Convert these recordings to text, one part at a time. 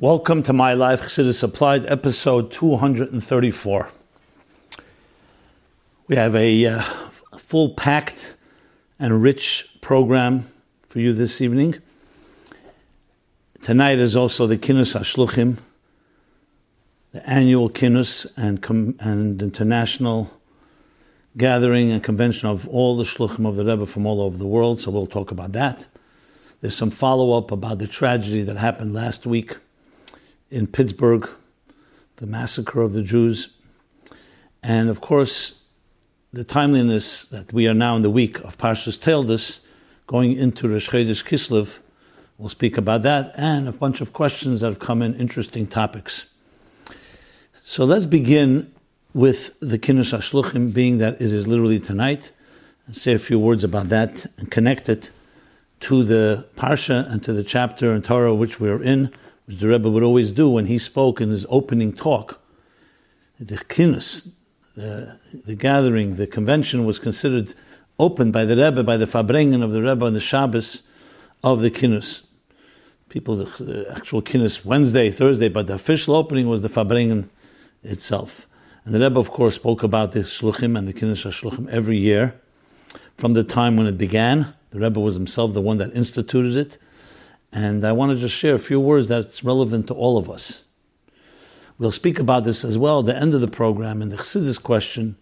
Welcome to My Life Chassidus Applied, episode 234. We have a uh, full packed and rich program for you this evening. Tonight is also the Kinus HaShluchim, the annual Kinus and, com- and international gathering and convention of all the Shluchim of the Rebbe from all over the world, so we'll talk about that. There's some follow up about the tragedy that happened last week in Pittsburgh, the massacre of the Jews. And of course, the timeliness that we are now in the week of Parshas Toldos, going into Rosh Chodesh Kislev, we'll speak about that, and a bunch of questions that have come in, interesting topics. So let's begin with the Kinus HaShluchim, being that it is literally tonight, and say a few words about that and connect it to the Parsha and to the chapter in Torah which we are in, which the Rebbe would always do when he spoke in his opening talk. The Kinus, the, the gathering, the convention was considered opened by the Rebbe, by the Farbrengen of the Rebbe on the Shabbos of the Kinus. People, the, the actual Kinus Wednesday, Thursday, but the official opening was the Farbrengen itself. And the Rebbe, of course, spoke about the Shluchim and the Kinus Shluchim every year from the time when it began. The Rebbe was himself the one that instituted it. And I want to just share a few words that's relevant to all of us. We'll speak about this as well at the end of the program in the Chassidus question,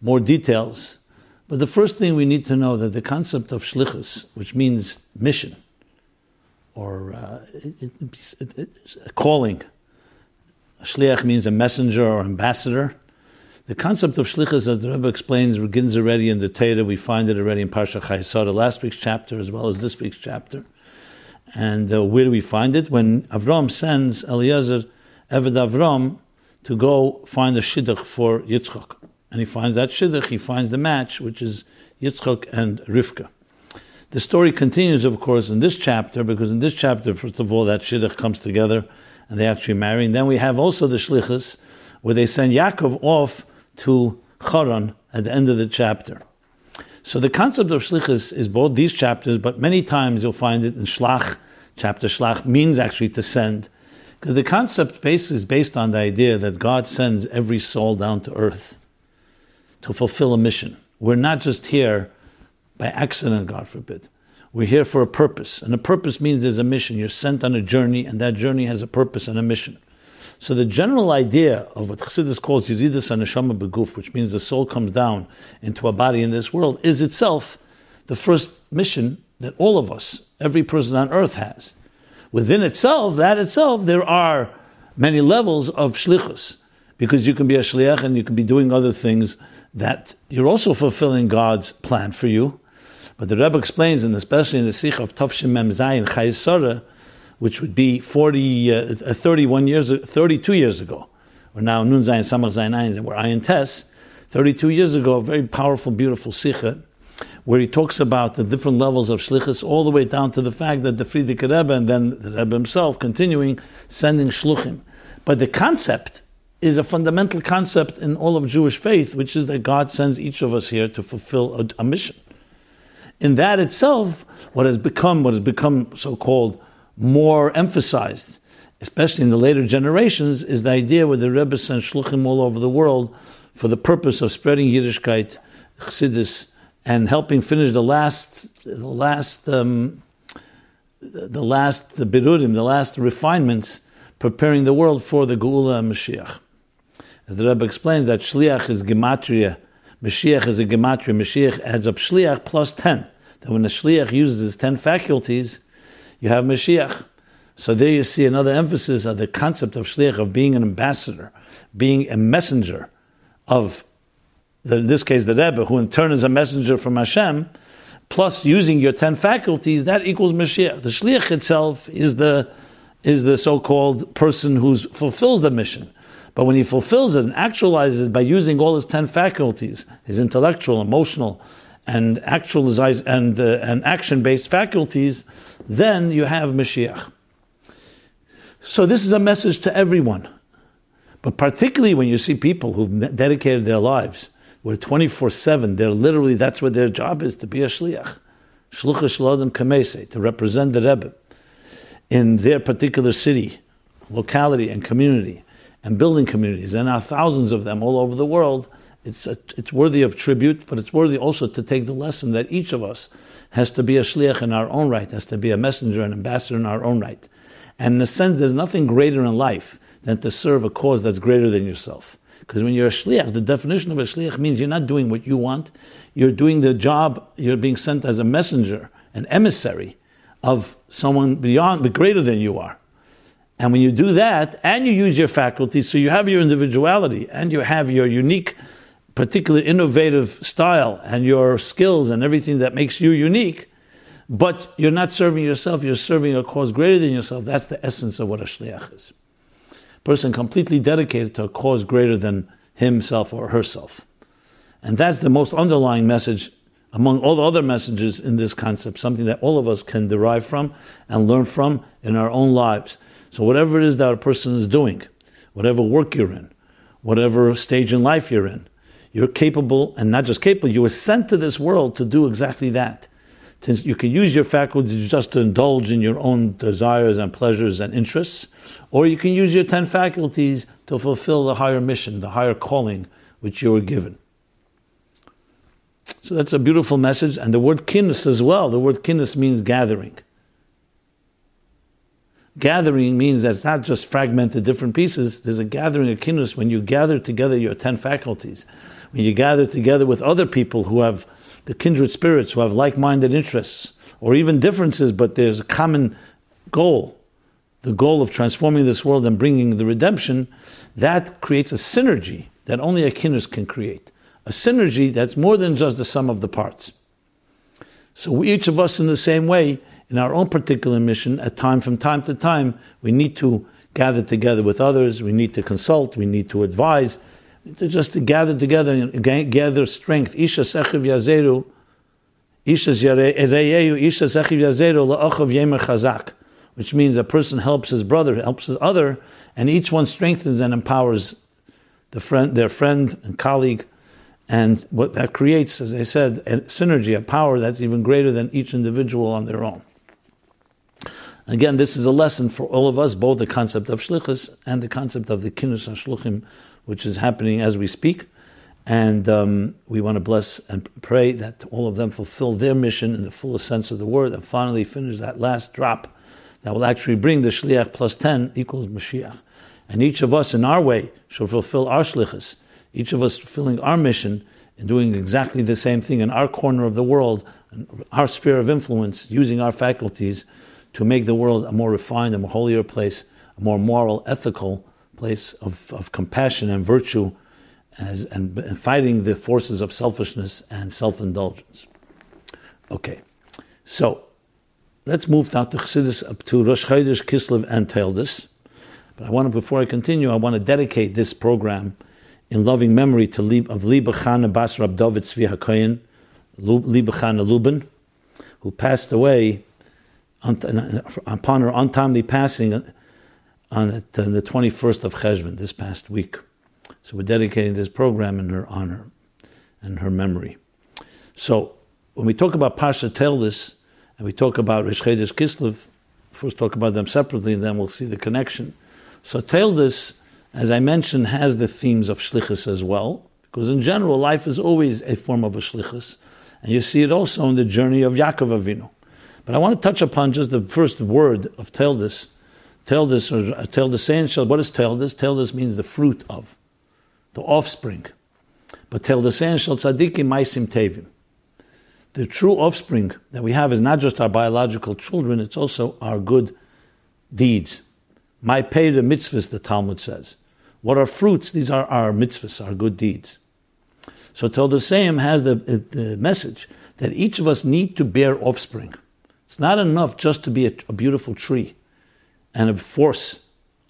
more details. But the first thing we need to know that the concept of shlichus, which means mission, or uh, it, it, it, a calling, shliach means a messenger or ambassador. The concept of shlichus, as the Rebbe explains, begins already in the Torah. We find it already in Parsha Chayei Sarah, last week's chapter, as well as this week's chapter. And uh, where do we find it? When Avram sends Eliezer, Eved Avram, to go find a shidduch for Yitzchak. And he finds that shidduch, he finds the match, which is Yitzchak and Rivka. The story continues, of course, in this chapter, because in this chapter, first of all, that shidduch comes together and they actually marry. And then we have also the shlichus, where they send Yaakov off to Charan at the end of the chapter. So the concept of shlichus is both these chapters, but many times you'll find it in Shlach, chapter Shlach means actually to send, because the concept base is based on the idea that God sends every soul down to earth to fulfill a mission. We're not just here by accident, God forbid. We're here for a purpose, and a purpose means there's a mission. You're sent on a journey, and that journey has a purpose and a mission. So the general idea of what Chassidus calls Yeridus Neshama Beguf, which means the soul comes down into a body in this world, is itself the first mission that all of us, every person on earth has. Within itself, that itself, there are many levels of shlichus, because you can be a shliach and you can be doing other things that you're also fulfilling God's plan for you. But the Rebbe explains, and especially in the Sikh of Tafshim Mem Zayin Chayei Sarah, which would be 40, uh, 31 years, 32 years ago. We're now Nun Zayin Samach Zayin Ayin, we're Ayin Tes. 32 years ago, a very powerful, beautiful Sikha, where he talks about the different levels of shlichus, all the way down to the fact that the Frierdiker Rebbe and then the Rebbe himself continuing sending shluchim. But the concept is a fundamental concept in all of Jewish faith, which is that God sends each of us here to fulfill a, a mission. In that itself, what has become what has become so-called more emphasized, especially in the later generations, is the idea where the Rebbe sent shluchim all over the world for the purpose of spreading Yiddishkeit, Chassidus, and helping finish the last, the last, um, the last birurim, the last refinements, preparing the world for the Geula and Mashiach. As the Rebbe explains, that Shliach is gematria, Mashiach is a gematria. Mashiach adds up Shliach plus ten. That when the Shliach uses his ten faculties, you have Mashiach. So there you see another emphasis of the concept of shliach, of being an ambassador, being a messenger of, the, in this case, the Rebbe, who in turn is a messenger from Hashem, plus using your ten faculties, that equals Mashiach. The shliach itself is the, is the so-called person who fulfills the mission. But when he fulfills it and actualizes it by using all his ten faculties, his intellectual, emotional, and actualize and uh, and action based faculties, then you have Mashiach. So this is a message to everyone, but particularly when you see people who've dedicated their lives, where twenty four seven, they're literally that's what their job is to be a shliach, shluchah shlodim kamese, to represent the Rebbe in their particular city, locality and community and building communities, and are thousands of them all over the world, it's, a, it's worthy of tribute, but it's worthy also to take the lesson that each of us has to be a shliach in our own right, has to be a messenger and ambassador in our own right. And in a sense, there's nothing greater in life than to serve a cause that's greater than yourself. Because when you're a shliach, the definition of a shliach means you're not doing what you want, you're doing the job, you're being sent as a messenger, an emissary of someone beyond, but greater than you are. And when you do that, and you use your faculties, so you have your individuality, and you have your unique, particular innovative style, and your skills, and everything that makes you unique, but you're not serving yourself, you're serving a cause greater than yourself. That's the essence of what a shliach is. Person completely dedicated to a cause greater than himself or herself. And that's the most underlying message among all the other messages in this concept, something that all of us can derive from and learn from in our own lives. So, whatever it is that a person is doing, whatever work you're in, whatever stage in life you're in, you're capable, and not just capable, you were sent to this world to do exactly that. Since you can use your faculties just to indulge in your own desires and pleasures and interests, or you can use your ten faculties to fulfill the higher mission, the higher calling which you were given. So that's a beautiful message. And the word kinnis as well. The word kinnis means gathering. Gathering means that it's not just fragmented different pieces. There's a gathering of kinnis when you gather together your ten faculties. When you gather together with other people who have the kindred spirits, who have like minded interests, or even differences, but there's a common goal the goal of transforming this world and bringing the redemption, that creates a synergy that only a kinnis can create a synergy that's more than just the sum of the parts. So each of us, in the same way, in our own particular mission, at time from time to time, we need to gather together with others. We need to consult. We need to advise. To just to gather together and gather strength. Isha sechiv yazeru, isha reyehu, isha sechiv yazeru la'achav yemer chazak, which means a person helps his brother, helps his other, and each one strengthens and empowers the friend, their friend and colleague and what that creates, as I said, a synergy, a power that's even greater than each individual on their own. Again, this is a lesson for all of us, both the concept of shlichus and the concept of the kinus and shluchim, which is happening as we speak. And um, we want to bless and pray that all of them fulfill their mission in the fullest sense of the word and finally finish that last drop that will actually bring the shliach plus 10 equals Mashiach. And each of us in our way shall fulfill our shlichus each of us fulfilling our mission and doing exactly the same thing in our corner of the world, our sphere of influence, using our faculties to make the world a more refined, a more holier place, a more moral, ethical place of, of compassion and virtue, as, and, and fighting the forces of selfishness and self indulgence. Okay, so let's move now to Chassidus up to Rosh Chodesh, Kislev, and Toldos. But I want to, before I continue, I want to dedicate this program in loving memory to Lib, of Liba Chana Bas Rab David Tzvi HaKoyen, Liba Chana Lubin, who passed away upon her untimely passing on the 21st of Cheshvan, this past week. So we're dedicating this program in her honor and her memory. So when we talk about Parsha Toldos and we talk about Rosh Chodesh Kislev, first talk about them separately and then we'll see the connection. So Toldos as I mentioned, has the themes of shlichus as well, because in general, life is always a form of a shlichus, and you see it also in the journey of Yaakov Avinu. But I want to touch upon just the first word of Toldos. Toldos, or uh, Teldisain, what is Toldos? Toldos means the fruit of, the offspring. But Teldisain shall tzadikim maisim tevim. The true offspring that we have is not just our biological children, it's also our good deeds. My pay the mitzvahs, the Talmud says. What are fruits? These are our mitzvahs, our good deeds. So Teldosayim has the, the message that each of us need to bear offspring. It's not enough just to be a, a beautiful tree and a force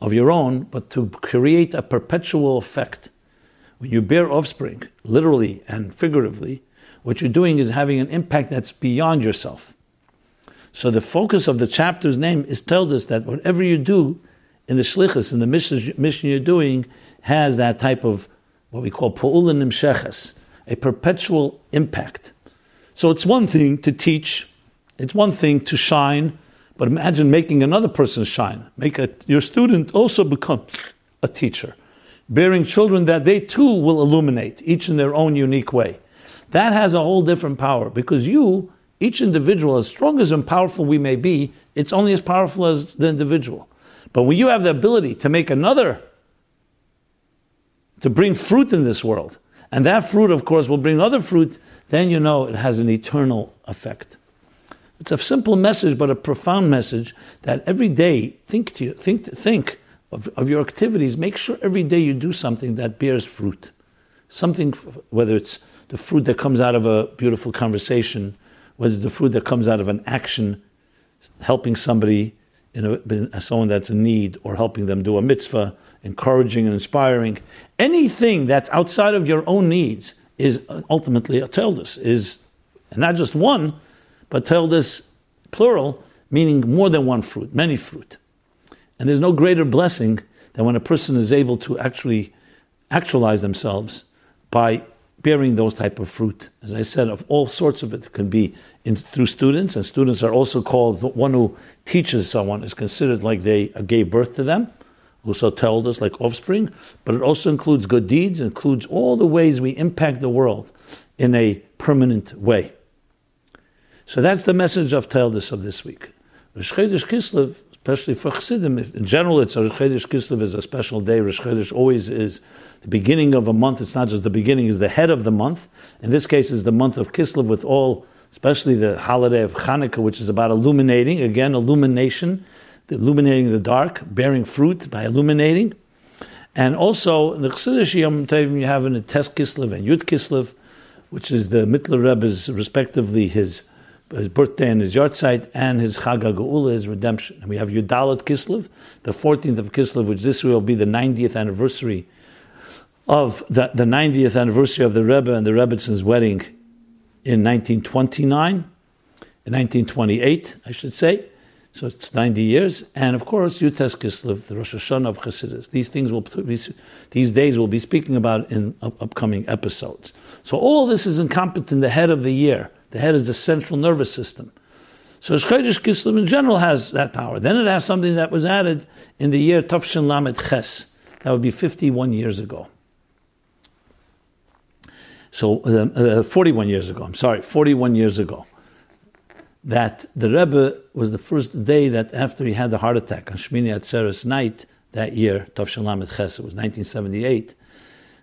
of your own, but to create a perpetual effect. When you bear offspring, literally and figuratively, what you're doing is having an impact that's beyond yourself. So the focus of the chapter's name is tell us that whatever you do in the shlichus, in the mission, you're doing, has that type of what we call pu'ulin nimsheches, a perpetual impact. So it's one thing to teach, it's one thing to shine, But imagine making another person shine. Make a, your student also become a teacher, bearing children that they too will illuminate, each in their own unique way. That has a whole different power because you, each individual, as strong as and powerful we may be, it's only as powerful as the individual. But when you have the ability to make another, to bring fruit in this world, and that fruit, of course, will bring other fruit, then you know it has an eternal effect. It's a simple message, but a profound message that every day think to you, think think of, of your activities. Make sure every day you do something that bears fruit, something whether it's the fruit that comes out of a beautiful conversation, whether it's the fruit that comes out of an action, helping somebody, someone that's in need, or helping them do a mitzvah, encouraging and inspiring. Anything that's outside of your own needs is ultimately a teldus, is and not just one, but teldus plural, meaning more than one fruit, many fruit. And there's no greater blessing than when a person is able to actually actualize themselves by bearing those type of fruit. As I said, of all sorts of it, it can be in, through students, and students are also called one who teaches someone is considered like they uh, gave birth to them also told us like offspring, but it also includes good deeds, includes all the ways we impact the world in a permanent way. So that's the message of Toldos of this week. Rosh Chodesh Kislev, especially for Chassidim, in general, it's Rosh Chodesh Kislev is a special day. Rosh Chodesh always is the beginning of a month. It's not just the beginning; it's the head of the month. In this case, is the month of Kislev with all, especially the holiday of Hanukkah, which is about illuminating. Again, illumination illuminating the dark, bearing fruit by illuminating. And also, in the Chassidish Yom Tovim, you have in the Kislev and Yud Kislev, which is the Mittler Rebbe's, respectively, his, his birthday and his yahrzeit, and his Chag HaGeula, his redemption. And we have Yud Daled Kislev, the 14th of Kislev, which this will be the 90th anniversary of the, the 90th anniversary of the Rebbe and the Rebbitzins' wedding in 1929, in 1928, I should say. So it's 90 years. And of course, Yud Tes Kislev, the Rosh Hashanah of Chassidus. These things will be, these days we'll be speaking about in up- upcoming episodes. So all this is encompassed in the head of the year. The head is the central nervous system. So Chodesh Kislev in general has that power. Then it has something that was added in the year Tafshin Lamed Ches. That would be 51 years ago. So uh, uh, 41 years ago, I'm sorry, 41 years ago that the Rebbe was the first day that after he had the heart attack on Shmini Atzeres night that year, Tov Shalamet Ches, it was 1978,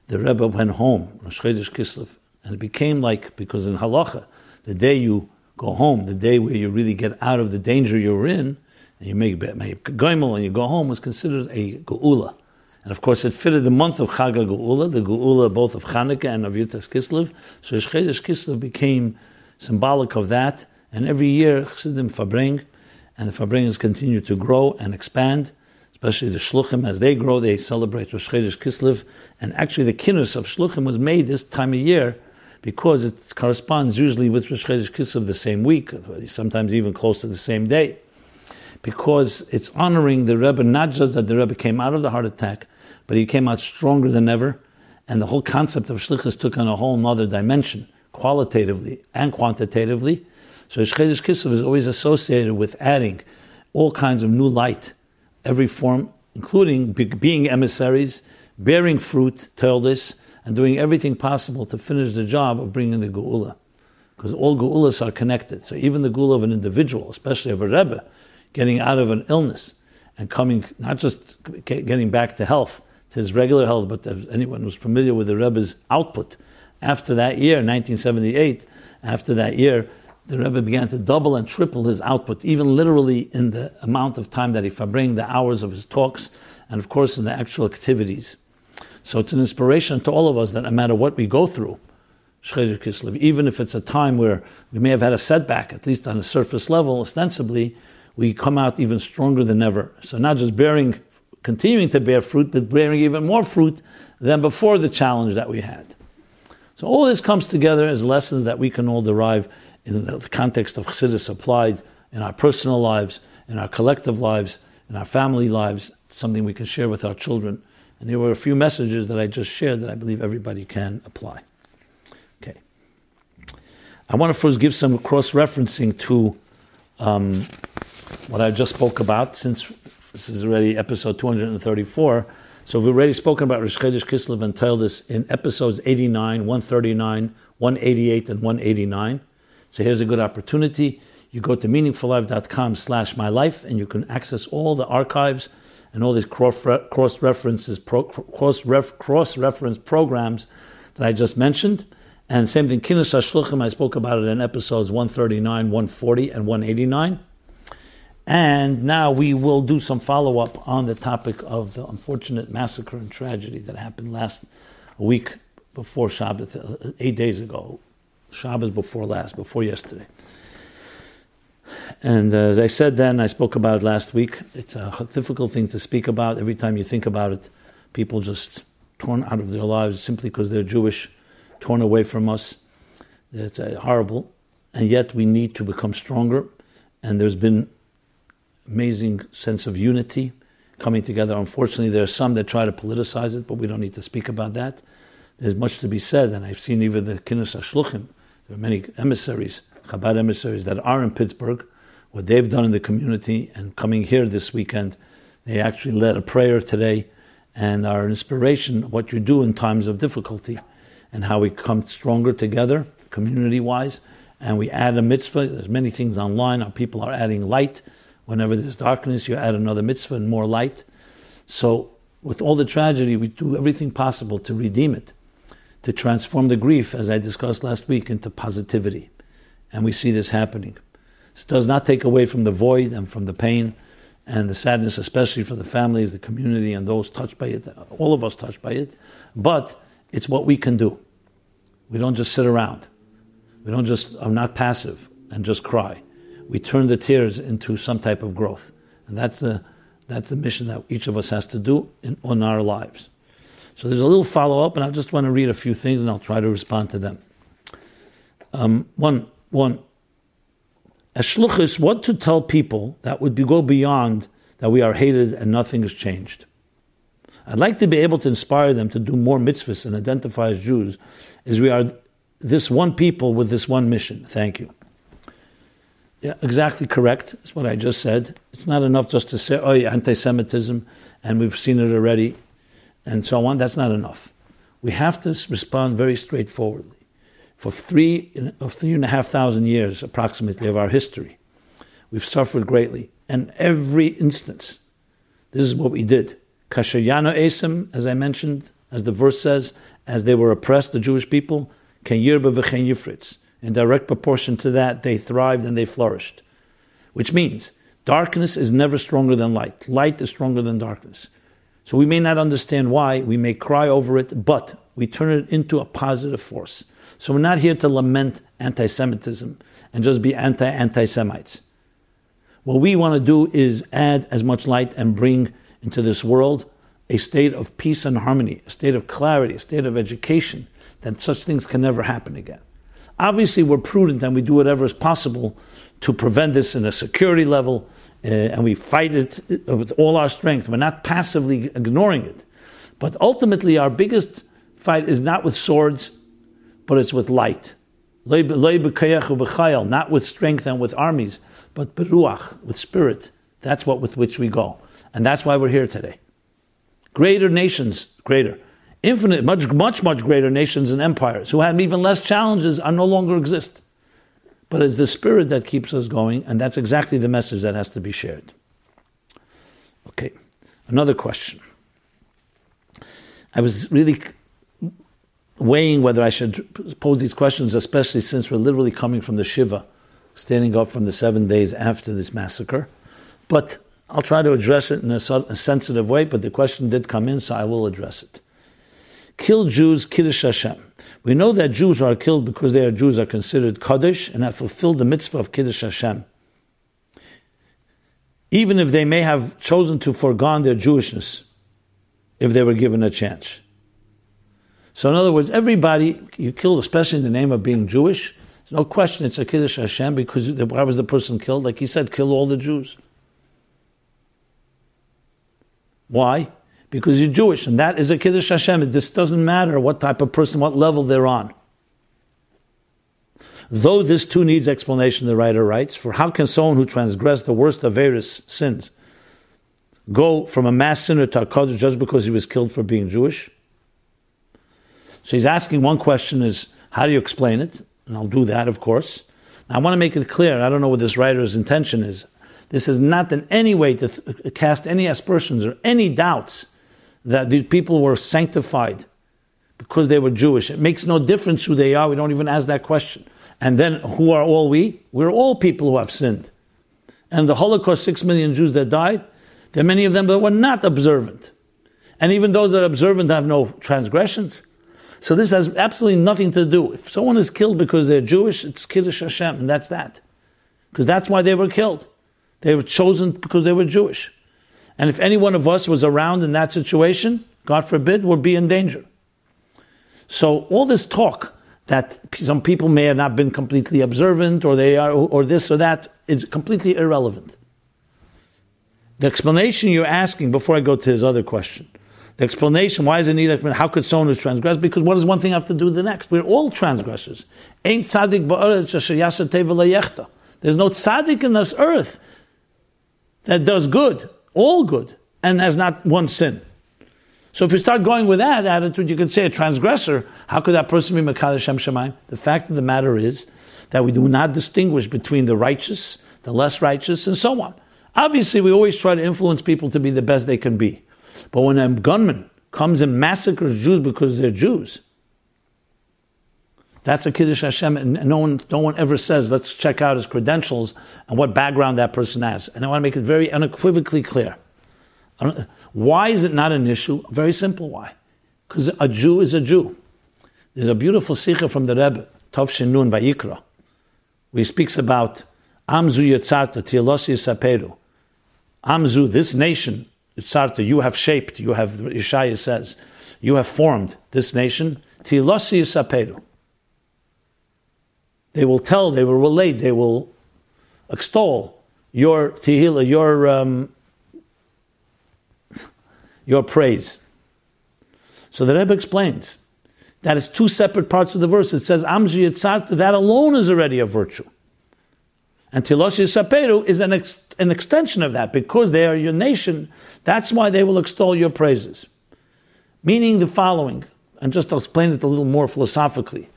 the Rebbe went home, Rosh Chodesh Kislev, and it became like, because in Halacha, the day you go home, the day where you really get out of the danger you're in, and you make Goimel and you go home, was considered a Geula. And of course, it fitted the month of Chag Geula, the Geula both of Chanukah and of Yitzhak Kislev. So Rosh Chodesh Kislev became symbolic of that, and every year, Chassidim Fabring, and the Fabringers continue to grow and expand, especially the Shluchim. As they grow, they celebrate Rosh Kislev. And actually, the Kinnus of Shluchim was made this time of year because it corresponds usually with Rosh Chodesh Kislev the same week, sometimes even close to the same day. Because it's honoring the Rebbe, not just that the Rebbe came out of the heart attack, but he came out stronger than ever. And the whole concept of Shlichus took on a whole other dimension, qualitatively and quantitatively. So Rosh Chodesh Kislev is always associated with adding all kinds of new light, every form, including being emissaries, bearing fruit, this, and doing everything possible to finish the job of bringing the Geula. Because all Geulas are connected. So even the Geula of an individual, especially of a Rebbe, getting out of an illness and coming, not just getting back to health, to his regular health, but anyone who's familiar with the Rebbe's output after that year, 1978, after that year, the Rebbe began to double and triple his output, even literally in the amount of time that he fabring, the hours of his talks, and of course in the actual activities. So it's an inspiration to all of us that no matter what we go through, even if it's a time where we may have had a setback, at least on a surface level, ostensibly, we come out even stronger than ever. So not just bearing, continuing to bear fruit, but bearing even more fruit than before the challenge that we had. So all this comes together as lessons that we can all derive in the context of Chassidus applied in our personal lives, in our collective lives, in our family lives, something we can share with our children. And there were a few messages that I just shared that I believe everybody can apply. Okay. I want to first give some cross referencing to um, what I just spoke about, since this is already episode 234. So we've already spoken about Rosh Chodesh Kislev and Toldis in episodes 89, 139, 188, and 189. So here's a good opportunity. You go to meaningfullife.com slash my life and you can access all the archives and all these cross references, cross reference programs that I just mentioned. And same thing, Kinus HaShluchim, I spoke about it in episodes 139, 140, and 189. And now we will do some follow up on the topic of the unfortunate massacre and tragedy that happened last week before Shabbos, uh, eight days ago. Shabbos before last, before yesterday. And uh, as I said then, I spoke about it last week. It's a difficult thing to speak about. Every time you think about it, people just torn out of their lives simply because they're Jewish torn away from us. It's uh, horrible. And yet we need to become stronger. And there's been amazing sense of unity coming together. Unfortunately, there are some that try to politicize it, but we don't need to speak about that. There's much to be said, and I've seen even the Kinus HaShluchim. There are many emissaries, Chabad emissaries, that are in Pittsburgh. What they've done in the community and coming here this weekend, they actually led a prayer today and are an inspiration what you do in times of difficulty and how we come stronger together, community wise. And we add a mitzvah. There's many things online. Our people are adding light. Whenever there's darkness, you add another mitzvah and more light. So, with all the tragedy, we do everything possible to redeem it, to transform the grief, as I discussed last week, into positivity. And we see this happening. Does not take away from the void and from the pain and the sadness, especially for the families, the community, and those touched by it, all of us touched by it. But it's what we can do. We don't just sit around. We don't just are not passive and just cry. We turn the tears into some type of growth, and that's the that's the mission that each of us has to do in, in our lives. So there's a little follow up, and I just want to read a few things, and I'll try to respond to them. Um, one one. As shluchis, what to tell people that would be, go beyond that we are hated and nothing has changed. I'd like to be able to inspire them to do more mitzvahs and identify as Jews, as we are this one people with this one mission. Thank you. Yeah, exactly correct. That's what I just said. It's not enough just to say, oh, yeah, anti Semitism, and we've seen it already, and so on. That's not enough. We have to respond very straightforwardly. For three, three and a half thousand years, approximately, of our history, we've suffered greatly. And every instance, this is what we did. Kashayano Esim, as I mentioned, as the verse says, as they were oppressed, the Jewish people, Ken Yirba v'chen Yifritz. In direct proportion to that, they thrived and they flourished. Which means darkness is never stronger than light. Light is stronger than darkness. So we may not understand why, we may cry over it, but we turn it into a positive force. So we're not here to lament anti Semitism and just be anti anti Semites. What we want to do is add as much light and bring into this world a state of peace and harmony, a state of clarity, a state of education, that such things can never happen again. Obviously, we're prudent and we do whatever is possible to prevent this in a security level, uh, and we fight it uh, with all our strength. We're not passively ignoring it. But ultimately, our biggest fight is not with swords, but it's with light. Not with strength and with armies, but beruach, with spirit. That's what with which we go. And that's why we're here today. Greater nations, greater, infinite, much, much, much greater nations and empires who had even less challenges are no longer exist. But it's the spirit that keeps us going, and that's exactly the message that has to be shared. Okay, another question. I was really weighing whether I should pose these questions, especially since we're literally coming from the Shiva, standing up from the seven days after this massacre. But I'll try to address it in a, a, sensitive way, but the question did come in, so I will address it. Kill Jews, Kiddush Hashem. We know that Jews are killed because they are Jews are considered Kaddish and have fulfilled the mitzvah of Kiddush Hashem. Even if they may have chosen to forego their Jewishness, if they were given a chance. So, in other words, everybody you killed, especially in the name of being Jewish, there's no question it's a Kiddush Hashem because why was the person killed? Like he said, kill all the Jews. Why? Because you're Jewish, and that is a Kiddush Hashem. This doesn't matter what type of person, what level they're on. Though this too needs explanation, the writer writes, for how can someone who transgressed the worst of various sins go from a mass sinner to a just because he was killed for being Jewish? So he's asking one question is, how do you explain it? And I'll do that, of course. Now, I want to make it clear, I don't know what this writer's intention is. This is not in any way to th- cast any aspersions or any doubts that these people were sanctified because they were Jewish. It makes no difference who they are. We don't even ask that question. And then who are all we? We're all people who have sinned. And the Holocaust, six million Jews that died, there are many of them that were not observant. And even those that are observant have no transgressions. So this has absolutely nothing to do. If someone is killed because they're Jewish, it's Kiddush Hashem, and that's that. Because that's why they were killed. They were chosen because they were Jewish. And if any one of us was around in that situation, God forbid, we'd be in danger. So all this talk that some people may have not been completely observant or they are or this or that is completely irrelevant. The explanation you're asking before I go to his other question. The explanation, why is it need How could someone who's transgressed? Because what does one thing have to do with the next? We're all transgressors. Ain't tzaddik There's no tzaddik in this earth that does good, all good, and has not one sin. So if you start going with that attitude, you could say a transgressor, how could that person be Mekadosh Shem Shemaim? The fact of the matter is that we do not distinguish between the righteous, the less righteous, and so on. Obviously, we always try to influence people to be the best they can be. But when a gunman comes and massacres Jews because they're Jews, that's a Kiddush Hashem, and no one, no one ever says, let's check out his credentials and what background that person has. And I want to make it very unequivocally clear. Why is it not an issue? Very simple why. Because a Jew is a Jew. There's a beautiful sikha from the Rebbe, Tov Shinun Vayikra, where he speaks about Amzu Yitzarta, Tilosi Saperu. Amzu, this nation, Yitzarta, you have shaped, you have, Ishaya says, you have formed this nation. They will tell, they will relate, they will extol your Tehillah, your um, your praise. So the Rebbe explains that is two separate parts of the verse. It says that alone is already a virtue. And Tilosh Saperu is an, ex- an extension of that because they are your nation. That's why they will extol your praises. Meaning the following, and just to explain it a little more philosophically.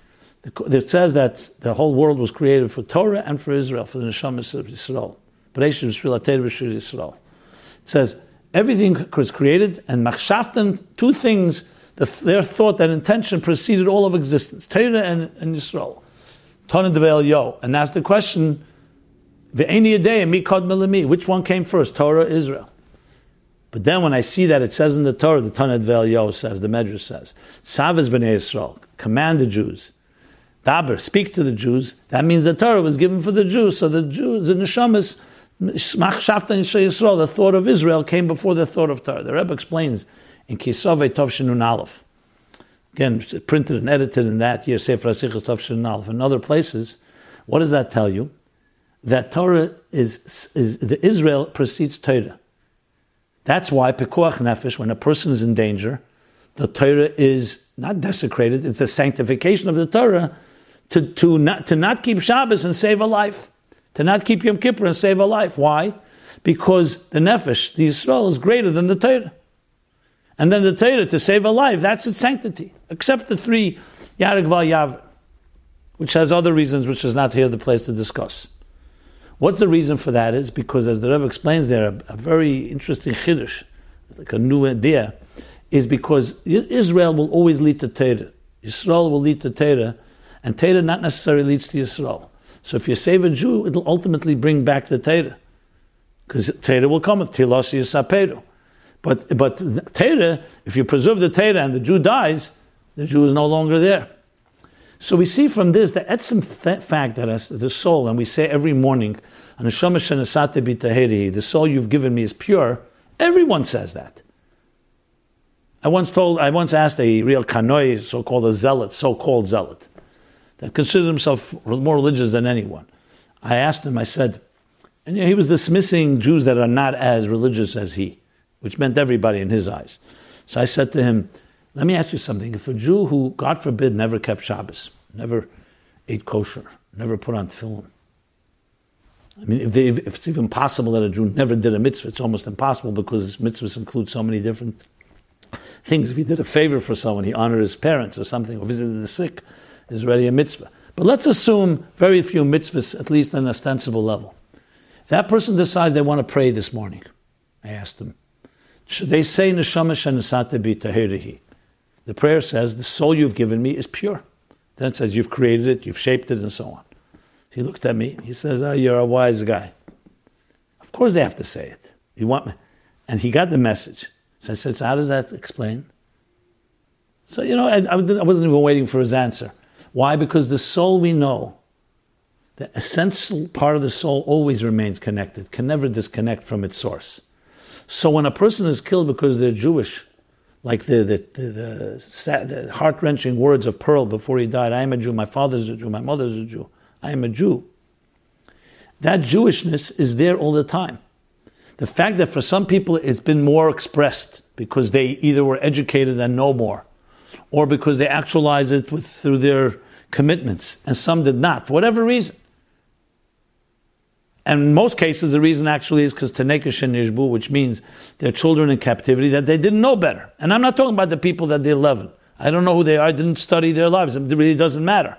It says that the whole world was created for Torah and for Israel, for the Neshamas of Israel. It says, everything was created, and machshaftan, two things, the, their thought, that intention preceded all of existence, Torah and, and Yisrael. Tana Yo. And that's the question, which one came first, Torah Israel? But then when I see that it says in the Torah, the Tana Yo says, the Medrash says, Savas b'nei Israel, command the Jews. Daber, speak to the Jews. That means the Torah was given for the Jews. So the Jews, the Neshamas, the thought of Israel came before the thought of Torah. The Rebbe explains in Kisove Tov Aleph. Again, printed and edited in that year, Sefer HaSichos Tov Aleph. In other places, what does that tell you? That Torah is, is the Israel precedes Torah. That's why Pekuach Nefesh, when a person is in danger, the Torah is not desecrated, it's the sanctification of the Torah to, to, not, to not keep Shabbos and save a life to not keep Yom Kippur and save a life. Why? Because the nefesh, the Yisrael, is greater than the Torah. And then the Torah, to save a life, that's its sanctity. Except the three yehareg v'al ya'avor, which has other reasons, which is not here the place to discuss. What's the reason for that is because, as the Rebbe explains there, a, a very interesting chiddush, like a new idea, is because Israel will always lead to Torah. Israel will lead to Torah, and Torah not necessarily leads to Israel. So if you save a Jew, it'll ultimately bring back the Torah. Because Torah will come with Tilos Yisaperu. But, but Torah, if you preserve the Torah and the Jew dies, the Jew is no longer there. So we see from this the etzim fact that the soul, and we say every morning, the soul you've given me is pure. Everyone says that. I once told, I once asked a real kanoi, so-called a zealot, so-called zealot, that considered himself more religious than anyone. I asked him, I said, and he was dismissing Jews that are not as religious as he, which meant everybody in his eyes. So I said to him, let me ask you something. If a Jew who, God forbid, never kept Shabbos, never ate kosher, never put on tefillin. I mean, if, they, if, it's even possible that a Jew never did a mitzvah, it's almost impossible because mitzvahs include so many different things. If he did a favor for someone, he honored his parents or something, or visited the sick, is already a mitzvah. But let's assume very few mitzvahs, at least on an ostensible level. If that person decides they want to pray this morning, I asked them, should they say neshama shenasate bi The prayer says, the soul you've given me is pure. Then it says, you've created it, you've shaped it, and so on. He looked at me. He says, oh, "You're a wise guy." Of course, they have to say it. You want me? And he got the message. So I said, so "How does that explain?" So you know, I, I wasn't even waiting for his answer. Why? Because the soul we know, the essential part of the soul, always remains connected. Can never disconnect from its source. So when a person is killed because they're Jewish, like the, the, the, the, heart wrenching words of Pearl before he died I am a Jew, my father's a Jew, my mother's a Jew. I am a Jew. That Jewishness is there all the time. The fact that for some people it's been more expressed because they either were educated and know more, or because they actualize it with, through their commitments, and some did not, for whatever reason. And in most cases, the reason actually is because Tanekish and Nishbu, which means their children in captivity, that they didn't know better. And I'm not talking about the people that they're 11. I don't know who they are, I didn't study their lives. It really doesn't matter.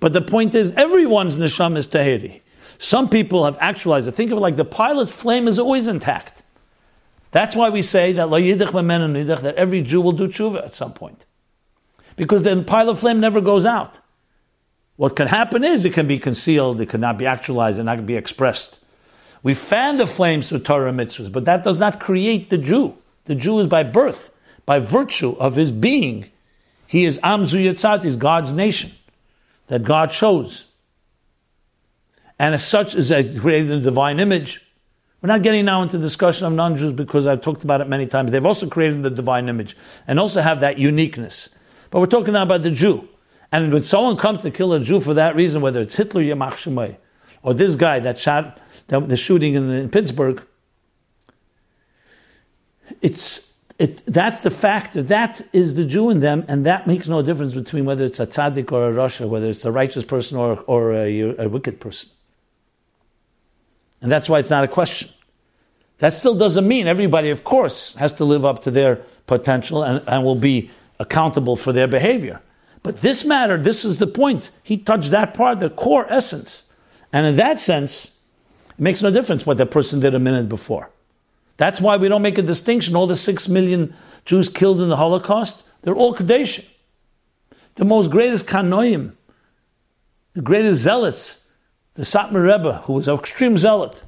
But the point is, everyone's neshama is tahiri. Some people have actualized it. Think of it like the pilot's flame is always intact. That's why we say that that every Jew will do tshuva at some point. Because the pilot flame never goes out. What can happen is it can be concealed, it cannot be actualized, and not be expressed. We fan the flames through Torah mitzvahs, but that does not create the Jew. The Jew is by birth, by virtue of his being. He is Amzu Yitzat, he's God's nation that God chose. And as such, is created in the divine image. We're not getting now into discussion of non-Jews because I've talked about it many times. They've also created the divine image and also have that uniqueness. But we're talking now about the Jew. And when someone comes to kill a Jew for that reason, whether it's Hitler, Yamach Shemay, or this guy that shot the shooting in, in Pittsburgh, it's it, that's the factor. That is the Jew in them, and that makes no difference between whether it's a tzaddik or a rasha, whether it's a righteous person or, or a, a wicked person. And that's why it's not a question. That still doesn't mean everybody, of course, has to live up to their potential and, and will be accountable for their behavior. But this matter, this is the point. He touched that part, the core essence. And in that sense, it makes no difference what that person did a minute before. That's why we don't make a distinction. All the six million Jews killed in the Holocaust, they're all Kedoshim. The most greatest Kanoim, the greatest zealots, the Satmar Rebbe, who was an extreme zealot.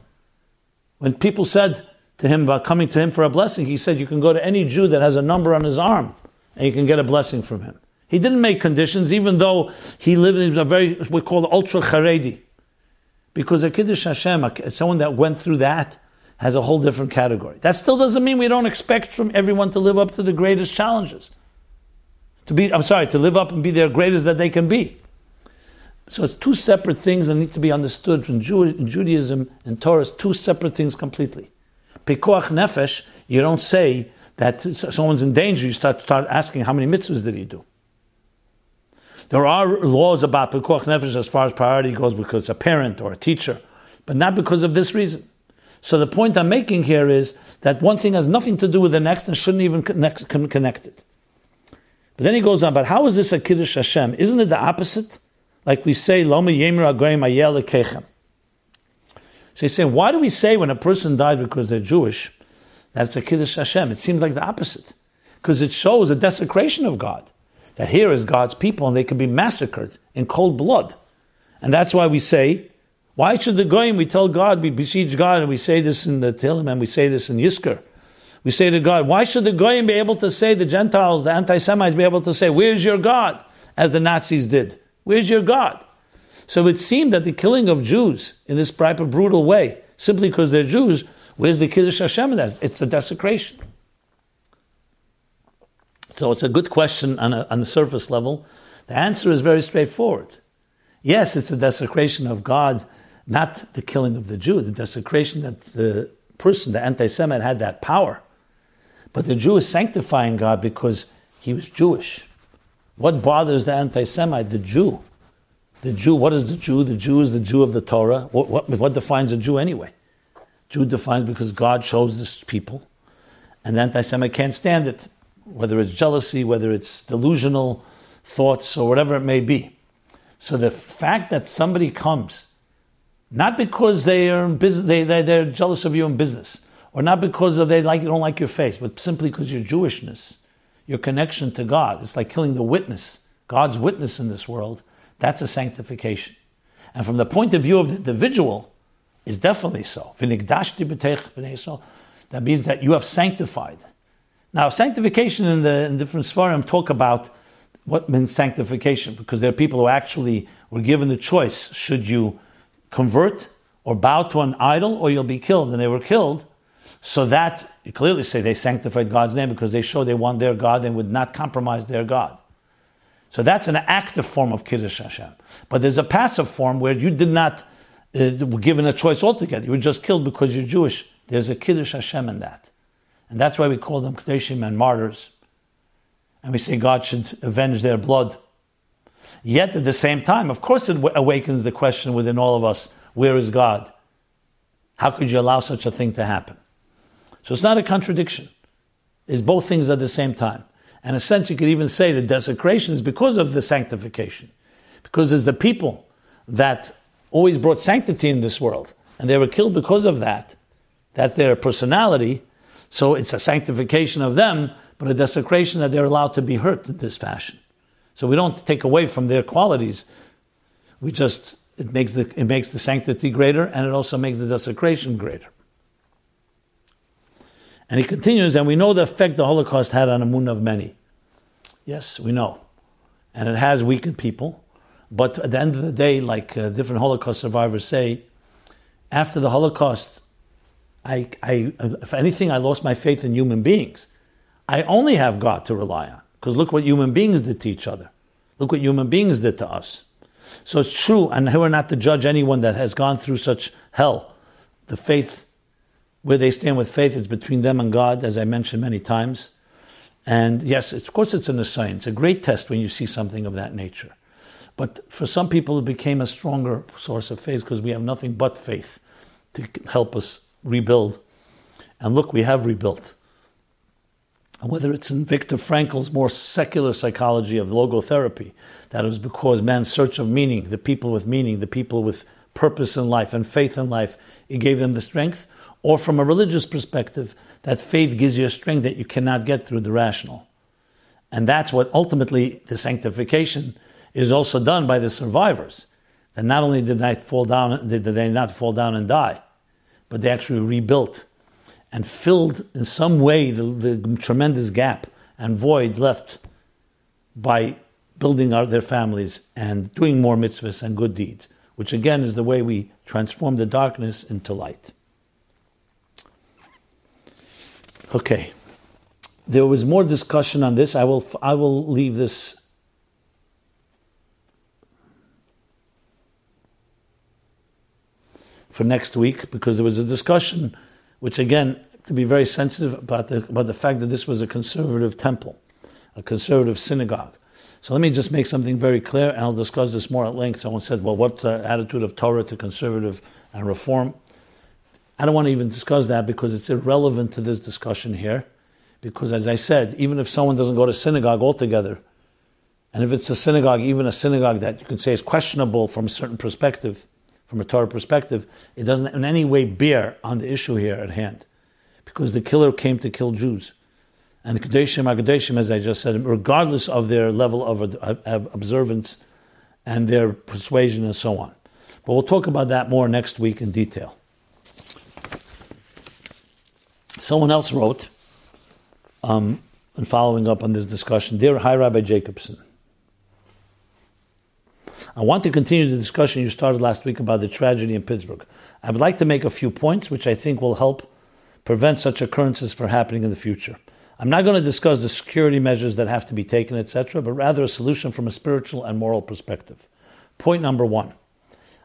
When people said to him about coming to him for a blessing, he said, You can go to any Jew that has a number on his arm and you can get a blessing from him. He didn't make conditions, even though he lived in a very, we call ultra Haredi. Because a Kiddush Hashem, someone that went through that, has a whole different category. That still doesn't mean we don't expect from everyone to live up to the greatest challenges. To be, I'm sorry, to live up and be their greatest that they can be. So it's two separate things that need to be understood from Judaism and Torah. It's two separate things completely. Pekuach nefesh, you don't say that someone's in danger. You start start asking how many mitzvahs did he do. There are laws about pekuach nefesh as far as priority goes because it's a parent or a teacher, but not because of this reason. So the point I'm making here is that one thing has nothing to do with the next and shouldn't even connect, connect it. But then he goes on, but how is this a Kiddush Hashem? Isn't it the opposite? Like we say, Loma Yemer Agoyim Ayel Kechem. So he's saying, why do we say when a person died because they're Jewish, that it's a Kiddush Hashem? It seems like the opposite. Because it shows a desecration of God. That here is God's people and they can be massacred in cold blood. And that's why we say, why should the goyim, we tell God, we beseech God, and we say this in the Tehillim, and we say this in Yizkor. We say to God, why should the goyim be able to say, the Gentiles, the anti-Semites be able to say, where's your God? As the Nazis did. Where's your God? So it seemed that the killing of Jews in this proper brutal way, simply because they're Jews, where's the Kiddush Hashem in that? It's a desecration. So it's a good question on, a, on the surface level. The answer is very straightforward. Yes, it's a desecration of God not the killing of the Jew, the desecration that the person, the anti Semite, had that power. But the Jew is sanctifying God because he was Jewish. What bothers the anti Semite? The Jew. The Jew, what is the Jew? The Jew is the Jew of the Torah. What, what, what defines a Jew anyway? Jew defines because God chose this people, and the anti-Semite can't stand it, whether it's jealousy, whether it's delusional thoughts, or whatever it may be. So the fact that somebody comes, not because they are in business, they, they, they're jealous of you in business, or not because of they like don't like your face, but simply because your Jewishness, your connection to God. It's like killing the witness, God's witness in this world. That's a sanctification. And from the point of view of the individual, is definitely so. That means that you have sanctified. Now, sanctification in the in different svarim talk about what means sanctification, because there are people who actually were given the choice: should you convert or bow to an idol, or you'll be killed, and they were killed. So that you clearly say they sanctified God's name because they show they want their God and would not compromise their God. So that's an active form of Kiddush Hashem. But there's a passive form where you did not uh, were given a choice altogether. You were just killed because you're Jewish. There's a Kiddush Hashem in that. And that's why we call them Kedoshim and martyrs. And we say God should avenge their blood. Yet at the same time, of course, it awakens the question within all of us where is God? How could you allow such a thing to happen? So it's not a contradiction. It's both things at the same time. And in a sense, you could even say the desecration is because of the sanctification. Because it's the people that always brought sanctity in this world, and they were killed because of that. That's their personality. So it's a sanctification of them, but a desecration that they're allowed to be hurt in this fashion. So we don't take away from their qualities. We just it makes the it makes the sanctity greater, and it also makes the desecration greater. And he continues, and we know the effect the Holocaust had on the emunah of many. Yes, we know. And it has weakened people. But at the end of the day, like uh, different Holocaust survivors say, after the Holocaust, I, I, if anything, I lost my faith in human beings. I only have God to rely on. Because look what human beings did to each other. Look what human beings did to us. So it's true, and we're not to judge anyone that has gone through such hell. The faith where they stand with faith, it's between them and God, as I mentioned many times. And yes, of course, it's in the science. It's a great test when you see something of that nature. But for some people, it became a stronger source of faith because we have nothing but faith to help us rebuild. And look, we have rebuilt. And whether it's in Viktor Frankl's more secular psychology of logotherapy, that it was because man's search of meaning, the people with meaning, the people with purpose in life and faith in life, it gave them the strength, or from a religious perspective, that faith gives you a strength that you cannot get through the rational. And that's what ultimately the sanctification is also done by the survivors. That not only did they fall down, did they not fall down and die, but they actually rebuilt and filled in some way the, the tremendous gap and void left by building out their families and doing more mitzvahs and good deeds, which again is the way we transform the darkness into light. Okay. There was more discussion on this. I will, I will leave this for next week because there was a discussion, which again, to be very sensitive about the, about the fact that this was a conservative temple, a conservative synagogue. So let me just make something very clear, and I'll discuss this more at length. Someone said, well, what's the attitude of Torah to conservative and reform? I don't want to even discuss that because it's irrelevant to this discussion here. Because as I said, even if someone doesn't go to synagogue altogether, and if it's a synagogue, even a synagogue that you can say is questionable from a certain perspective, from a Torah perspective, it doesn't in any way bear on the issue here at hand. Because the killer came to kill Jews. And the Kedoshim Agadeshim, as I just said, regardless of their level of observance and their persuasion and so on. But we'll talk about that more next week in detail. Someone else wrote, um, and following up on this discussion, Dear Hi Rabbi Jacobson, I want to continue the discussion you started last week about the tragedy in Pittsburgh. I would like to make a few points which I think will help prevent such occurrences from happening in the future. I'm not going to discuss the security measures that have to be taken, etc., but rather a solution from a spiritual and moral perspective. Point number one.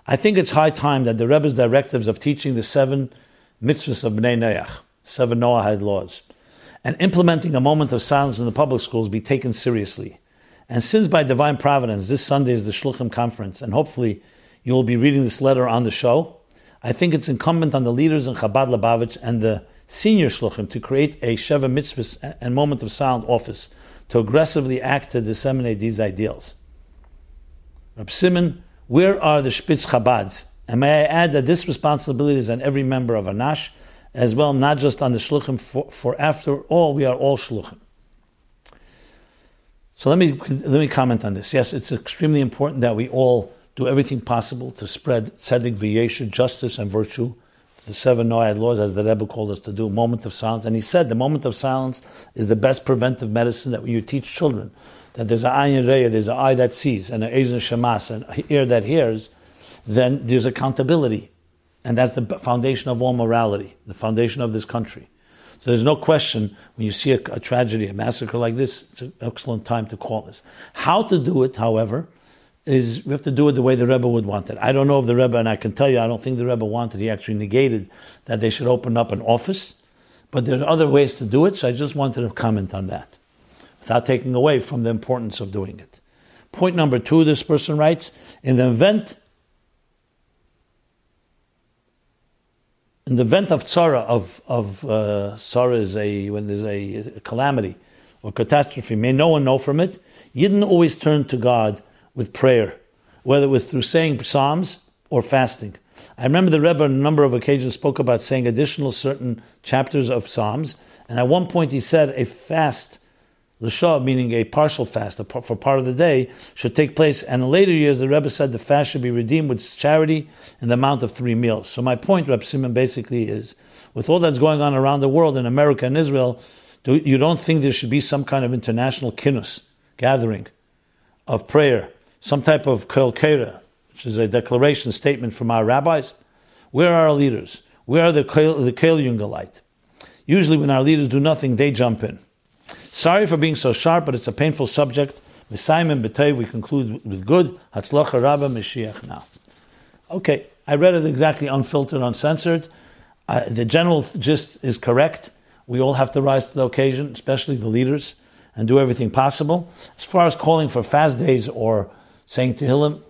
I think it's high time that the Rebbe's directives of teaching the seven mitzvahs of Bnei Noach, seven Noahide laws, and implementing a moment of silence in the public schools be taken seriously And since by divine providence, this Sunday is the Shluchim conference, and hopefully you will be reading this letter on the show, I think it's incumbent on the leaders in Chabad Lubavitch and the senior Shluchim to create a Sheva Mitzvahs and Moment of Sound office to aggressively act to disseminate these ideals. Rab Simon, where are the Spitz Chabads? And may I add that this responsibility is on every member of Anash, as well, not just on the Shluchim, for, for after all, we are all Shluchim. So let me, let me comment on this. Yes, it's extremely important that we all do everything possible to spread tzedek, v'yosher, justice, and virtue. The seven noahide laws, as the Rebbe called us to do, moment of silence. And he said the moment of silence is the best preventive medicine that you teach children that there's an ayin reya, there's an eye that sees, and an ezen shamas, and an ear that hears, then there's accountability. And that's the foundation of all morality, the foundation of this country. So there's no question when you see a, a, tragedy, a massacre like this, it's an excellent time to call this. How to do it, however, is we have to do it the way the Rebbe would want it. I don't know if the Rebbe, and I can tell you, I don't think the Rebbe wanted, he actually negated that they should open up an office, but there are other ways to do it, so I just wanted to comment on that without taking away from the importance of doing it. Point number two, this person writes, in the event in the event of tzara, of, of uh, is a, when there's a, a, calamity or catastrophe, may no one know from it, didn't always turn to God with prayer, whether it was through saying psalms or fasting. I remember the Rebbe on a number of occasions spoke about saying additional certain chapters of psalms, and at one point he said a fast L'shah, meaning a partial fast for part of the day, should take place. And in later years, the Rebbe said the fast should be redeemed with charity in the amount of three meals. So my point, Reb Simon, basically is, with all that's going on around the world in America and Israel, do, you don't think there should be some kind of international kinus, gathering of prayer, some type of kol kera, which is a declaration statement from our rabbis? Where are our leaders? Where are the the Kel Jungelite? Usually when our leaders do nothing, they jump in. Sorry for being so sharp, but it's a painful subject. Simon B'tei, we conclude with good. Hatzlocha Rabba Mashiach now. Okay, I read it exactly unfiltered, uncensored. Uh, the general gist is correct. We all have to rise to the occasion, especially the leaders, and do everything possible. As far as calling for fast days or saying to Tehillim,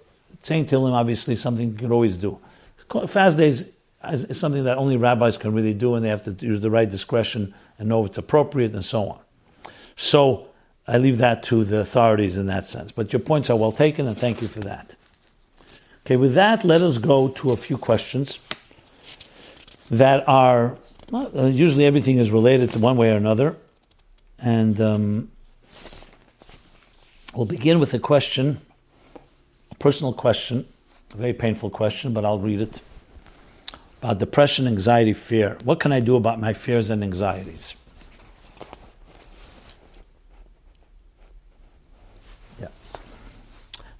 saying to Tehillim obviously something you can always do. Fast days is something that only rabbis can really do, and they have to use the right discretion and know it's appropriate and so on. So I leave that to the authorities in that sense. But your points are well taken, and thank you for that. Okay, with that, let us go to a few questions that are uh, usually everything is related to one way or another. And um, we'll begin with a question, a personal question, a very painful question, but I'll read it. About depression, anxiety, fear. What can I do about my fears and anxieties?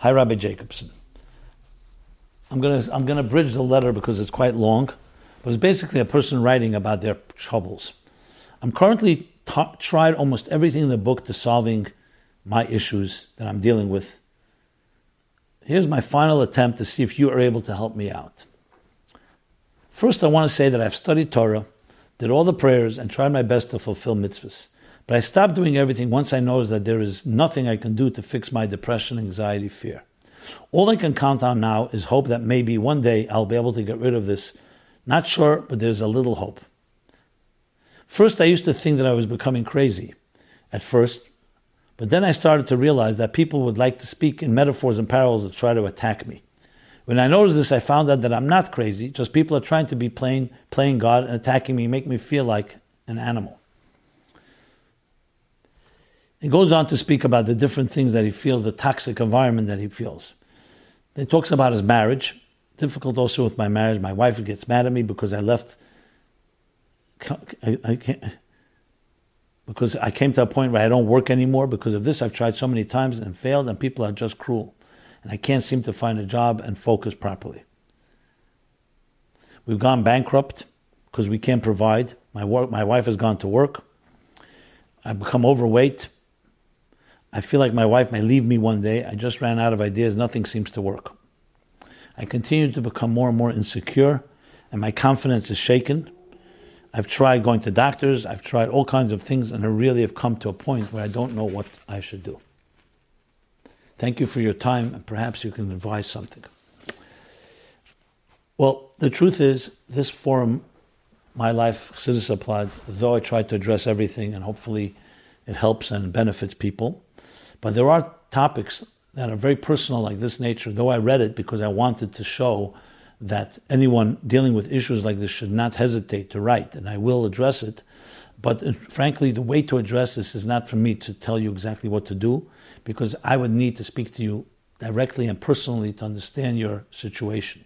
Hi, Rabbi Jacobson. I'm going to I'm to bridge the letter because it's quite long, but it's basically a person writing about their troubles. I'm currently ta- tried almost everything in the book to solving my issues that I'm dealing with. Here's my final attempt to see if you are able to help me out. First, I want to say that I've studied Torah, did all the prayers, and tried my best to fulfill mitzvahs. But I stopped doing everything once I noticed that there is nothing I can do to fix my depression, anxiety, fear. All I can count on now is hope that maybe one day I'll be able to get rid of this. Not sure, but there's a little hope. First, I used to think that I was becoming crazy at first, but then I started to realize that people would like to speak in metaphors and parables to try to attack me. When I noticed this, I found out that I'm not crazy, just people are trying to be playing, playing God and attacking me, make me feel like an animal. He goes on to speak about the different things that he feels, the toxic environment that he feels. He talks about his marriage. Difficult also with my marriage. My wife gets mad at me because I left. I, I can't, because I came to a point where I don't work anymore because of this. I've tried so many times and failed, and people are just cruel. And I can't seem to find a job and focus properly. We've gone bankrupt because we can't provide. My, work, my wife has gone to work. I've become overweight. I feel like my wife may leave me one day. I just ran out of ideas. Nothing seems to work. I continue to become more and more insecure, and my confidence is shaken. I've tried going to doctors, I've tried all kinds of things, and I really have come to a point where I don't know what I should do. Thank you for your time, and perhaps you can advise something. Well, the truth is, this forum, my life, Chassidus applied, though I tried to address everything and hopefully it helps and benefits people, but there are topics that are very personal, like this nature, though I read it because I wanted to show that anyone dealing with issues like this should not hesitate to write, and I will address it. But uh, frankly, the way to address this is not for me to tell you exactly what to do, because I would need to speak to you directly and personally to understand your situation.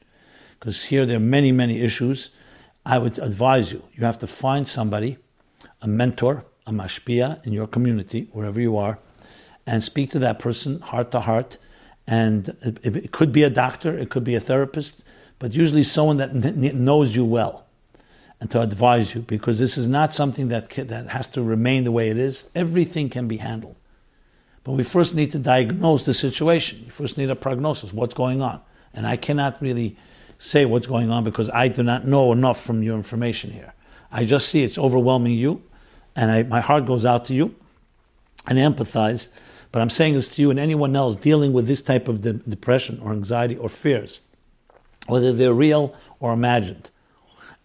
Because here there are many, many issues. I would advise you, you have to find somebody, a mentor, a mashpia in your community, wherever you are, and speak to that person heart to heart. And it, it could be a doctor, it could be a therapist, but usually someone that knows you well and to advise you because this is not something that, that has to remain the way it is. Everything can be handled. But we first need to diagnose the situation. You first need a prognosis. What's going on? And I cannot really say what's going on because I do not know enough from your information here. I just see it's overwhelming you, and I, my heart goes out to you and empathize but I'm saying this to you and anyone else dealing with this type of de- depression or anxiety or fears, whether they're real or imagined.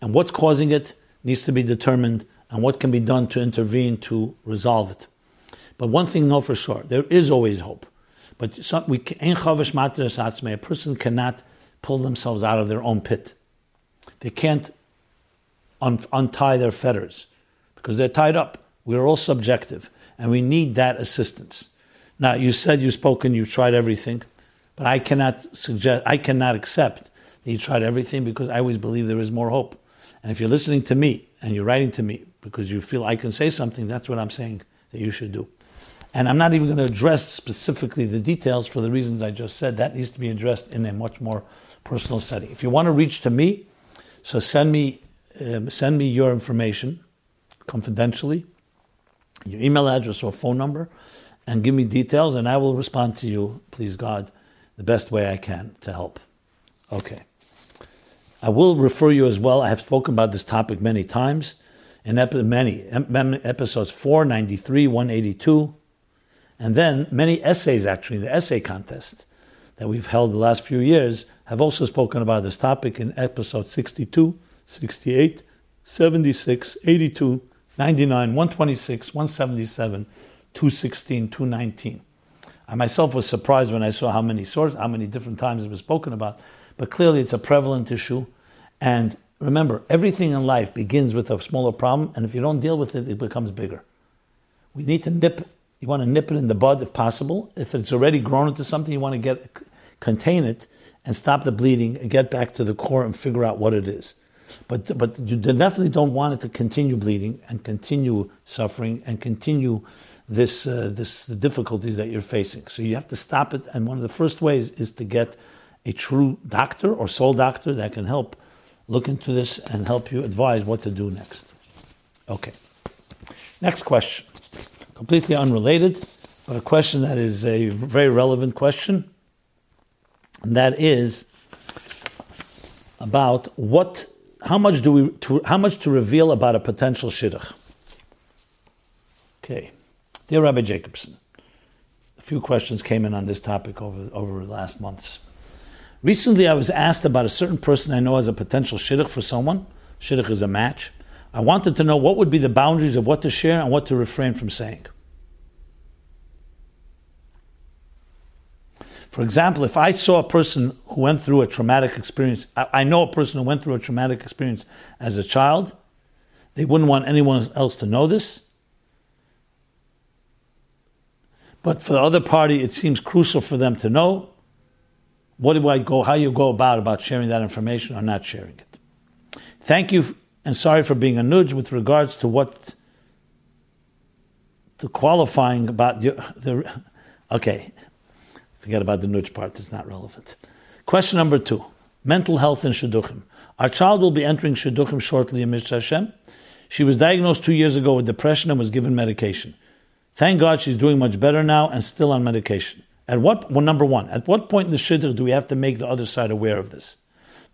And what's causing it needs to be determined, and what can be done to intervene to resolve it. But one thing, know for sure, there is always hope. But some, we, a person cannot pull themselves out of their own pit. They can't un- untie their fetters because they're tied up. We're all subjective, and we need that assistance. Now, you said you've spoken, you've tried everything, but I cannot suggest, I cannot accept that you tried everything because I always believe there is more hope. And if you're listening to me and you're writing to me because you feel I can say something, that's what I'm saying that you should do. And I'm not even going to address specifically the details for the reasons I just said. That needs to be addressed in a much more personal setting. If you want to reach to me, so send me um, send me your information confidentially, your email address or phone number, and give me details, and I will respond to you, please God, the best way I can to help. Okay. I will refer you as well. I have spoken about this topic many times in many episodes 493, 182, and then many essays actually, the essay contest that we've held the last few years have also spoken about this topic in episode 62, 68, 76, 82, 99, 126, 177, 216, 219. I myself was surprised when I saw how many sources, how many different times it was spoken about, but clearly it's a prevalent issue. And remember, everything in life begins with a smaller problem, and if you don't deal with it, it becomes bigger. We need to nip, you want to nip it in the bud if possible. If it's already grown into something, you want to get contain it and stop the bleeding and get back to the core and figure out what it is. But, but you definitely don't want it to continue bleeding and continue suffering and continue this, uh, this difficulties that you're facing. So you have to stop it, and one of the first ways is to get a true doctor or soul doctor that can help look into this and help you advise what to do next. Okay. Next question. Completely unrelated, but a question that is a very relevant question. And that is about what how much do we to, how much to reveal about a potential shidduch. Okay. Dear Rabbi Jacobson, a few questions came in on this topic over, over the last months. Recently, I was asked about a certain person I know as a potential shidduch for someone. Shidduch is a match. I wanted to know what would be the boundaries of what to share and what to refrain from saying. For example, if I saw a person who went through a traumatic experience, I know a person who went through a traumatic experience as a child, they wouldn't want anyone else to know this. But for the other party, it seems crucial for them to know what do I go, how you go about about sharing that information or not sharing it. Thank you and sorry for being a nudge with regards to what the qualifying about the, the okay. Forget about the nudge part; it's not relevant. Question number two: mental health in shidduchim. Our child will be entering shidduchim shortly in Mishra Hashem. She was diagnosed two years ago with depression and was given medication. Thank God she's doing much better now and still on medication. At what, well, number one, at what point in the shidduch do we have to make the other side aware of this?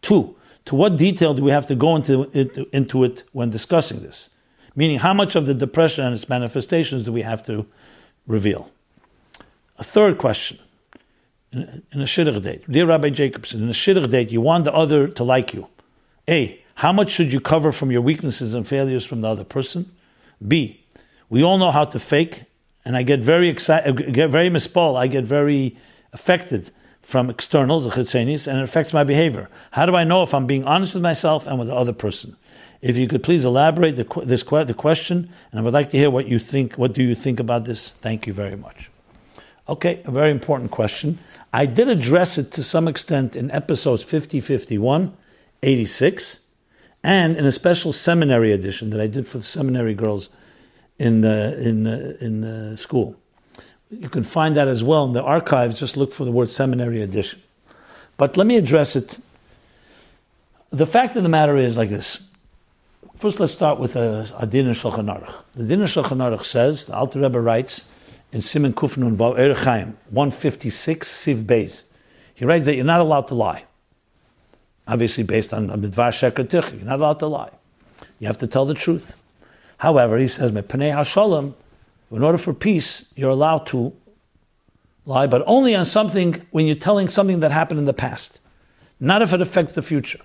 Two, to what detail do we have to go into it, into it when discussing this? Meaning, how much of the depression and its manifestations do we have to reveal? A third question in, in a shidduch date. Dear Rabbi Jacobson, in a shidduch date, you want the other to like you. A. How much should you cover from your weaknesses and failures from the other person? B. We all know how to fake, and I get very excited, uh, get very mispal. I get very affected from externals, the chitzenis, and it affects my behavior. How do I know if I'm being honest with myself and with the other person? If you could please elaborate the, this the question, and I would like to hear what you think. What do you think about this? Thank you very much. Okay, a very important question. I did address it to some extent in episodes 50, 51, 86, and in a special seminary edition that I did for the seminary girls in the, in the, in the school. You can find that as well in the archives. Just look for the word seminary edition. But let me address it. The fact of the matter is like this. First, let's start with a, a din Shulchan Aruch. The din Shulchan Aruch says, the Alter Rebbe writes, in Simon Kufnun Vav Orach Chaim, 156, Siv Beis. He writes that you're not allowed to lie. Obviously, based on Midvar Sheker You're not allowed to lie. You have to tell the truth. However, he says, Panei HaShalom, in order for peace, you're allowed to lie, but only on something when you're telling something that happened in the past, not if it affects the future.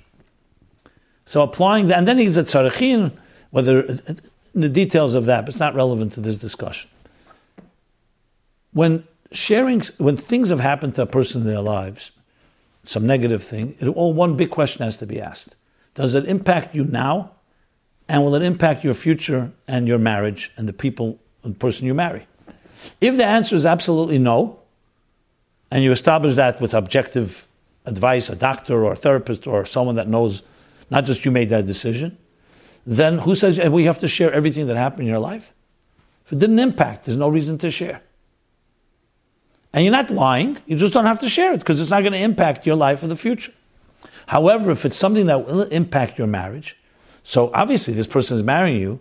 So applying that, and then he's a tzarichin, whether the details of that, but it's not relevant to this discussion. When sharing, when things have happened to a person in their lives, some negative thing, it, all one big question has to be asked: Does it impact you now, and will it impact your future and your marriage and the people, the person you marry? If the answer is absolutely no, and you establish that with objective advice, a doctor or a therapist or someone that knows, not just you made that decision, then who says eh, we have to share everything that happened in your life? If it didn't impact, there's no reason to share. And you're not lying, you just don't have to share it because it's not going to impact your life in the future. However, if it's something that will impact your marriage, so obviously this person is marrying you,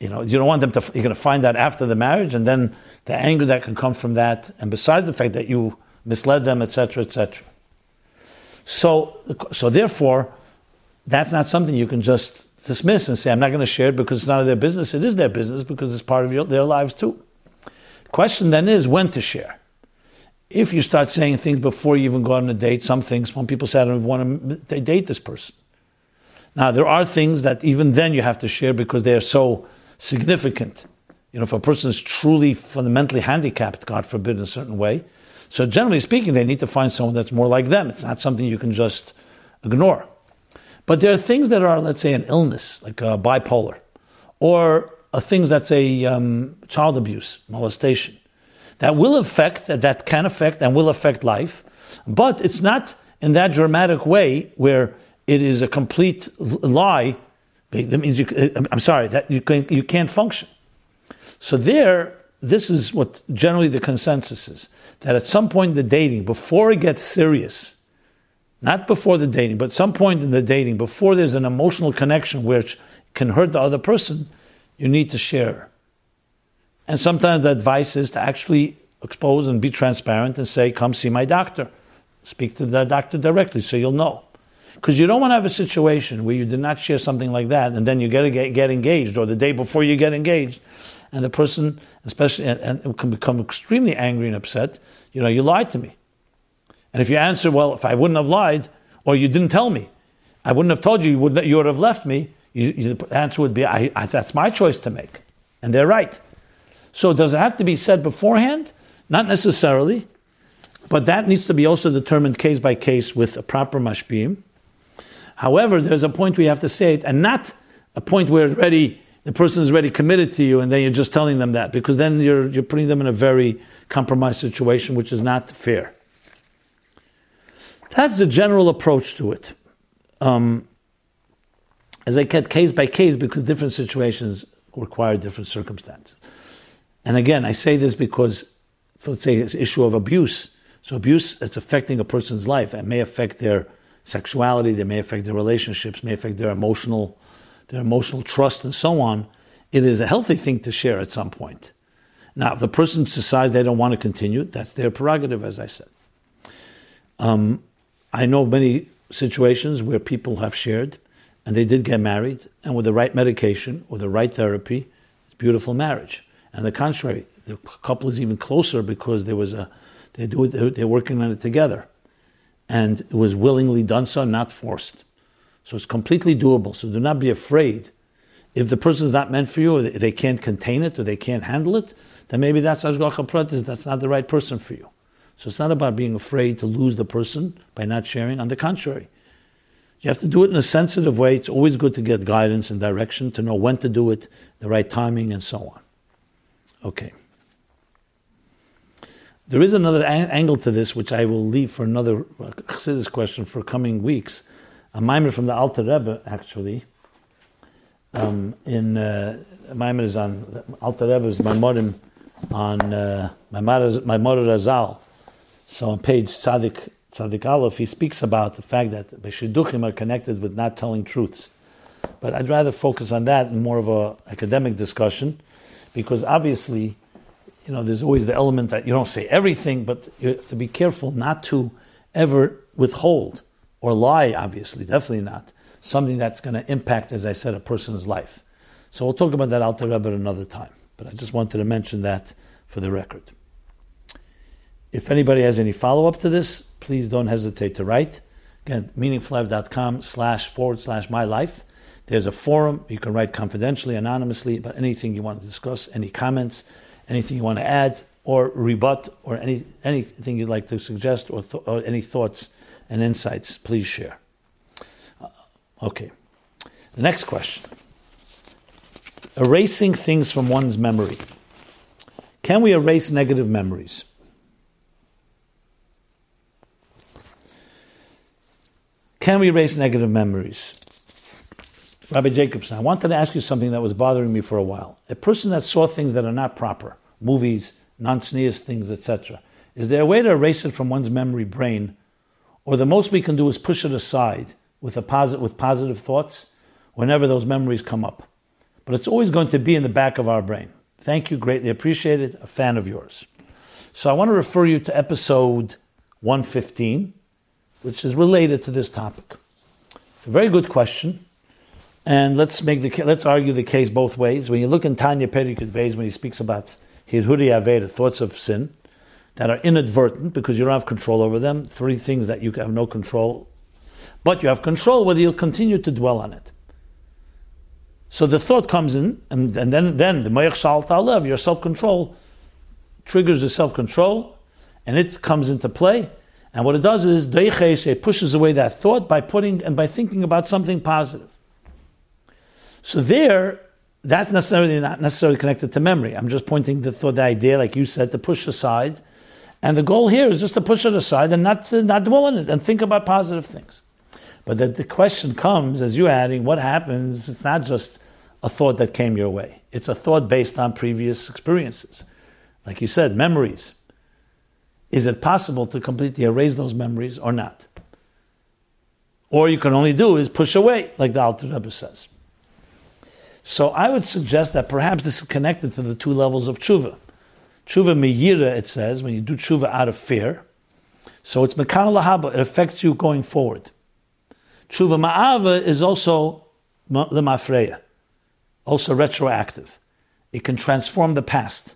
you know, you don't want them to, you're going to find that after the marriage, and then the anger that can come from that, and besides the fact that you misled them, etc., etc. So, so therefore, that's not something you can just dismiss and say, I'm not going to share it because it's none of their business. It is their business because it's part of your, their lives too. The question then is when to share. If you start saying things before you even go on a date, some things, some people say, I don't want to date this person. Now, there are things that even then you have to share because they are so significant. You know, if a person is truly fundamentally handicapped, God forbid, in a certain way, so generally speaking, they need to find someone that's more like them. It's not something you can just ignore. But there are things that are, let's say, an illness, like uh, bipolar, or uh, things that's a um, child abuse, molestation that will affect, that can affect and will affect life, but it's not in that dramatic way where it is a complete lie. That means you, uh, I'm sorry, that you, can, you can't function. So there, this is what generally the consensus is that at some point in the dating, before it gets serious, not before the dating, but some point in the dating, before there's an emotional connection which can hurt the other person, you need to share. And sometimes the advice is to actually expose and be transparent and say, come see my doctor. Speak to the doctor directly so you'll know. Because you don't want to have a situation where you did not share something like that and then you get, get, get engaged or the day before you get engaged and the person, especially, and, and can become extremely angry and upset. You know, you lied to me. And if you answer, well, if I wouldn't have lied or you didn't tell me, I wouldn't have told you, you would, you would have left me, you, you, the answer would be, I, I, that's my choice to make. And they're right. So does it have to be said beforehand? Not necessarily, but that needs to be also determined case by case with a proper mashpia. However, there's a point where you have to say it, and not a point where already the person is already committed to you, and then you're just telling them that, because then you're, you're putting them in a very compromised situation, which is not fair. That's the general approach to it. Um, as I get case by case, because different situations require different circumstances. And again, I say this because, let's say, it's issue of abuse. So abuse it's affecting a person's life. and may affect their sexuality, they may affect their relationships, may affect their emotional, their emotional trust, and so on. It is a healthy thing to share at some point. Now, if the person decides they don't want to continue, that's their prerogative, as I said. Um, I know many situations where people have shared and they did get married, and with the right medication or the right therapy, it's beautiful marriage. And the contrary, the couple is even closer because there was a They do it, they're working on it together. And it was willingly done so, not forced. So it's completely doable. So do not be afraid. If the person is not meant for you, or they can't contain it, or they can't handle it, then maybe that's Hashgacha Pratis, that's not the right person for you. So it's not about being afraid to lose the person by not sharing. On the contrary, you have to do it in a sensitive way. It's always good to get guidance and direction, to know when to do it, the right timing, and so on. Okay. There is another angle to this, which I will leave for another uh, Chassidus question for coming weeks. A mimer from the Alter Rebbe, actually. Um, in uh, is on Alter Rebbe's Maimorim on uh, Maimor Razal. So on page Tzadik Tzadik Aleph, he speaks about the fact that Beshiduchim are connected with not telling truths. But I'd rather focus on that in more of a academic discussion, because obviously you know, there's always the element that you don't say everything, but you have to be careful not to ever withhold or lie, obviously, definitely not, something that's going to impact, as I said, a person's life. So we'll talk about that Alter Rebbe another time. But I just wanted to mention that for the record. If anybody has any follow up to this, please don't hesitate to write. Again, meaningfullife.com slash forward slash my life. There's a forum. You can write confidentially, anonymously about anything you want to discuss, any comments anything you want to add or rebut or any, anything you'd like to suggest or, th- or any thoughts and insights, please share. Uh, okay. The next question Erasing things from one's memory. Can we erase negative memories? Can we erase negative memories? Rabbi Jacobson, I wanted to ask you something that was bothering me for a while. A person that saw things that are not proper, movies, non tznius things, etc., is there a way to erase it from one's memory brain? Or the most we can do is push it aside with, a posit- with positive thoughts whenever those memories come up. But it's always going to be in the back of our brain. Thank you, greatly appreciated, a fan of yours. So I want to refer you to episode 115, which is related to this topic. It's a very good question. And let's make the let's argue the case both ways. When you look in Tanya Perikut Beis, when he speaks about hirhuri aveda, thoughts of sin that are inadvertent because you don't have control over them, three things that you have no control, but you have control whether you'll continue to dwell on it. So the thought comes in, and, and then then the mayach shal ta'alev, your self control, triggers the self control, and it comes into play. And what it does is, it pushes away that thought by putting and by thinking about something positive. So there, that's necessarily not necessarily connected to memory. I'm just pointing to the idea, like you said, to push aside. And the goal here is just to push it aside and not to, not dwell on it and think about positive things. But that the question comes as you're adding, what happens? It's not just a thought that came your way. It's a thought based on previous experiences. Like you said, memories. Is it possible to completely erase those memories or not? Or you can only do is push away, like the Alter Rebbe says. So I would suggest that perhaps this is connected to the two levels of tshuva. Tshuva miyira, it says, when you do tshuva out of fear. So it's mekana lahaba, it affects you going forward. Tshuva ma'ava is also lemafreya, also retroactive. It can transform the past.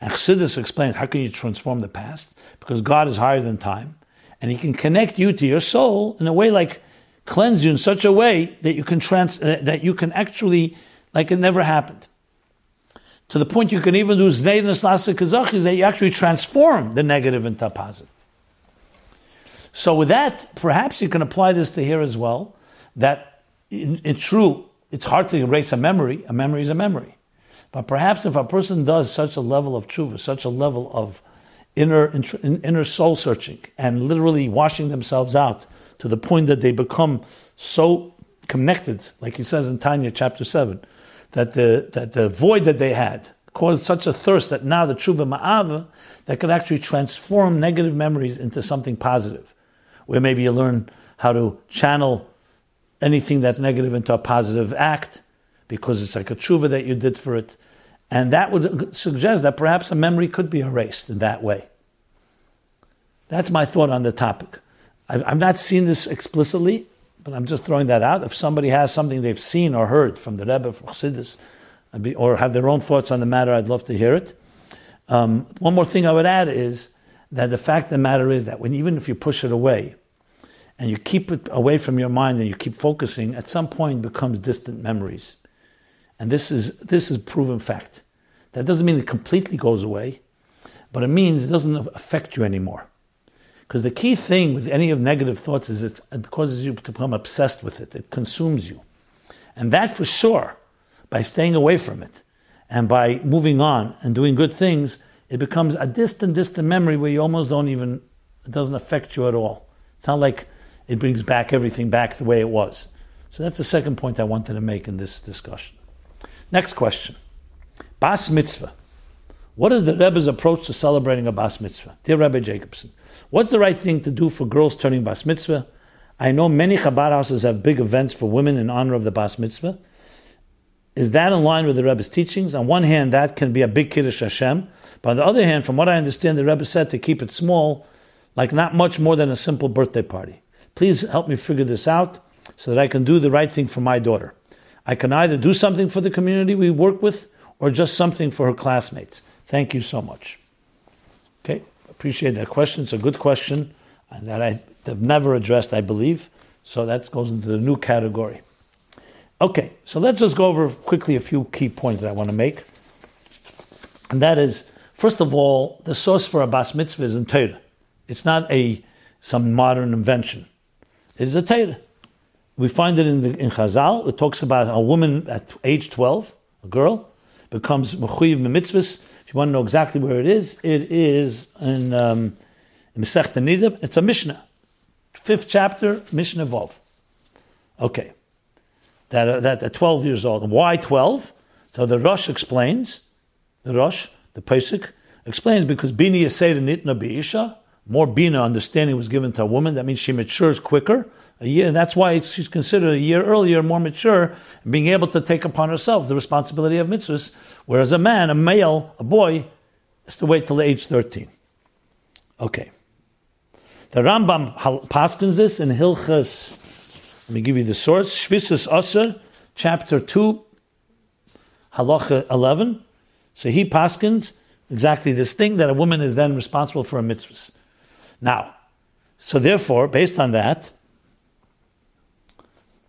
And Chassidus explains, how can you transform the past? Because God is higher than time, and He can connect you to your soul in a way like cleanse you in such a way that you can trans, uh, that you can actually like it never happened. To the point you can even do zedonos naasos kezechuyos that you actually transform the negative into a positive. So with that, perhaps you can apply this to here as well, that it's true, it's hard to erase a memory. A memory is a memory. But perhaps if a person does such a level of tshuva, such a level of inner, inner soul searching, and literally washing themselves out to the point that they become so connected, like he says in Tanya chapter 7, that the, that the void that they had caused such a thirst that now the tshuva ma'ava that could actually transform negative memories into something positive, where maybe you learn how to channel anything that's negative into a positive act because it's like a tshuva that you did for it. And that would suggest that perhaps a memory could be erased in that way. That's my thought on the topic. I've not seen this explicitly, but I'm just throwing that out. If somebody has something they've seen or heard from the Rebbe, from Chassidus, or have their own thoughts on the matter, I'd love to hear it. Um, one more thing I would add is that the fact of the matter is that when even if you push it away, and you keep it away from your mind and you keep focusing, at some point becomes distant memories. And this is this is proven fact. That doesn't mean it completely goes away, but it means it doesn't affect you anymore. Because the key thing with any of negative thoughts is it causes you to become obsessed with it. It consumes you. And that for sure, by staying away from it and by moving on and doing good things, it becomes a distant, distant memory where you almost don't even, it doesn't affect you at all. It's not like it brings back everything back the way it was. So that's the second point I wanted to make in this discussion. Next question Bas mitzvah. What is the Rebbe's approach to celebrating a bas mitzvah? Dear Rebbe Jacobson, what's the right thing to do for girls turning bas mitzvah? I know many Chabad houses have big events for women in honor of the bas mitzvah. Is that in line with the Rebbe's teachings? On one hand, that can be a big kiddush Hashem. But on the other hand, from what I understand, the Rebbe said to keep it small, like not much more than a simple birthday party. Please help me figure this out so that I can do the right thing for my daughter. I can either do something for the community we work with or just something for her classmates. Thank you so much. Okay, appreciate that question. It's a good question and that I have never addressed, I believe. So that goes into the new category. Okay, so let's just go over quickly a few key points that I want to make. And that is, first of all, the source for a bas mitzvah is in Torah. It's not a some modern invention. It is a Torah. We find it in the in Chazal. It talks about a woman at age twelve, a girl, becomes mechuyev mitzvahs if you want to know exactly where it is, it is in, um, Masechta Niddah. It's a Mishnah, fifth chapter, Mishnah Vov. Okay, that uh, that at twelve years old. Why twelve? So the Rosh explains, the Rosh, the Pesach explains because bini yaseda nitna beisha, more bina understanding was given to a woman. That means she matures quicker a year, and that's why she's considered a year earlier, more mature, being able to take upon herself the responsibility of mitzvahs, whereas a man, a male, a boy, has to wait till age 13. Okay. The Rambam paskins this in Hilchas, let me give you the source, Shvisas Aser, chapter 2, halacha 11. So he paskins exactly this thing, that a woman is then responsible for a mitzvah. Now, so therefore, based on that,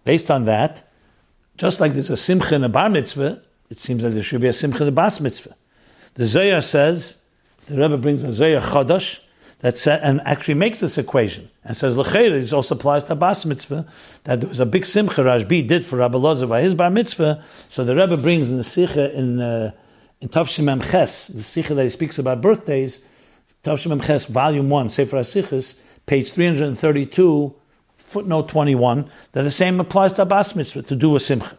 Based on that, just like there's a simcha in a bar mitzvah, it seems that there should be a simcha in a bas mitzvah. The Zohar says, the Rebbe brings a Zohar Chodosh, that sa- and actually makes this equation and says l'cheira this also applies to bas mitzvah that there was a big simcha Rashbi did for Rabbi Lozer by his bar mitzvah. So the Rebbe brings in the sikha in uh, in Tavshim Ches the sikha that he speaks about birthdays, Tavshim Ches volume one Sefer HaSichas, page three hundred and thirty two footnote 21, that the same applies to a Abbas Mitzvah, to do a simcha.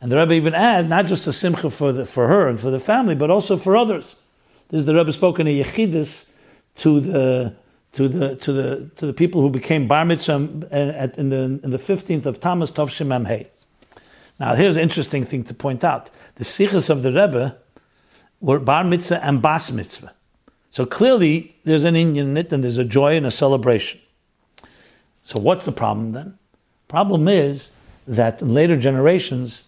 And the Rebbe even adds not just a simcha for, the, for her and for the family, but also for others. This is the Rebbe spoken a yechidus to the to the to the to the people who became bar mitzvah in the in the fifteenth of Tammuz Tov Hey. Now here's an interesting thing to point out: the sichas of the Rebbe were bar mitzvah and bas mitzvah. So clearly, there's an inyan in it, and there's a joy and a celebration. So what's the problem then? Problem is that in later generations,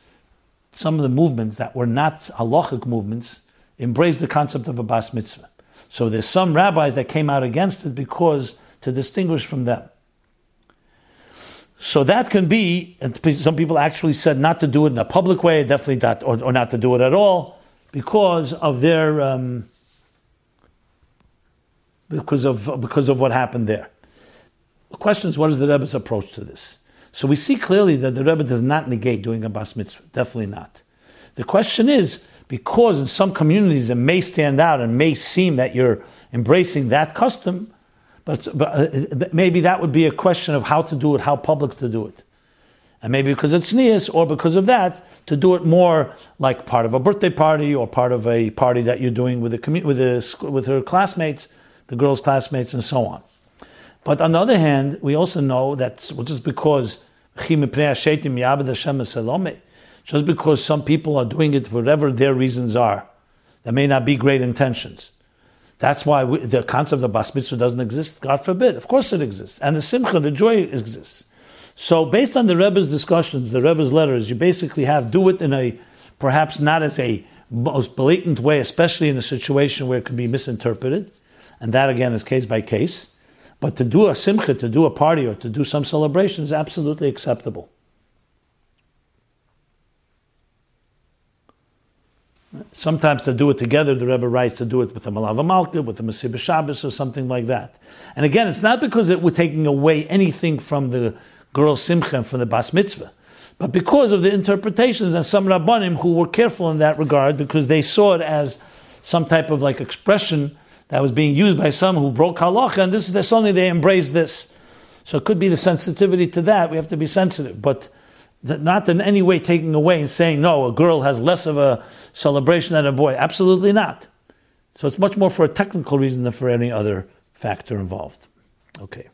some of the movements that were not halachic movements embraced the concept of a bas mitzvah. So there's some rabbis that came out against it because to distinguish from them. So that can be, some people actually said not to do it in a public way, definitely not, or, or not to do it at all, because of their, um, because of because of what happened there. The question is, what is the Rebbe's approach to this? So we see clearly that the Rebbe does not negate doing a bas mitzvah. Definitely not. The question is, because in some communities it may stand out and may seem that you're embracing that custom, but, but uh, maybe that would be a question of how to do it, how public to do it. And maybe because it's Nias, or because of that, to do it more like part of a birthday party or part of a party that you're doing with, a, with, a, with her classmates, the girls' classmates, and so on. But on the other hand, we also know that just because just because some people are doing it whatever their reasons are, there may not be great intentions. That's why we, the concept of bas mitzvah doesn't exist. God forbid. Of course it exists, and the simcha, the joy exists. So, based on the Rebbe's discussions, the Rebbe's letters, you basically have do it in a perhaps not as a most blatant way, especially in a situation where it can be misinterpreted, and that again is case by case. But to do a simcha, to do a party, or to do some celebration is absolutely acceptable. Sometimes to do it together, the Rebbe writes to do it with the Malava Malka, with the Mesiba Shabbos, or something like that. And again, it's not because it, we're taking away anything from the girl Simcha and from the Bas Mitzvah, but because of the interpretations and some Rabbanim who were careful in that regard because they saw it as some type of like expression that was being used by some who broke halacha, and this is the suddenly they embraced this. So it could be the sensitivity to that. We have to be sensitive, but not in any way taking away and saying, no, a girl has less of a celebration than a boy. Absolutely not. So it's much more for a technical reason than for any other factor involved. Okay.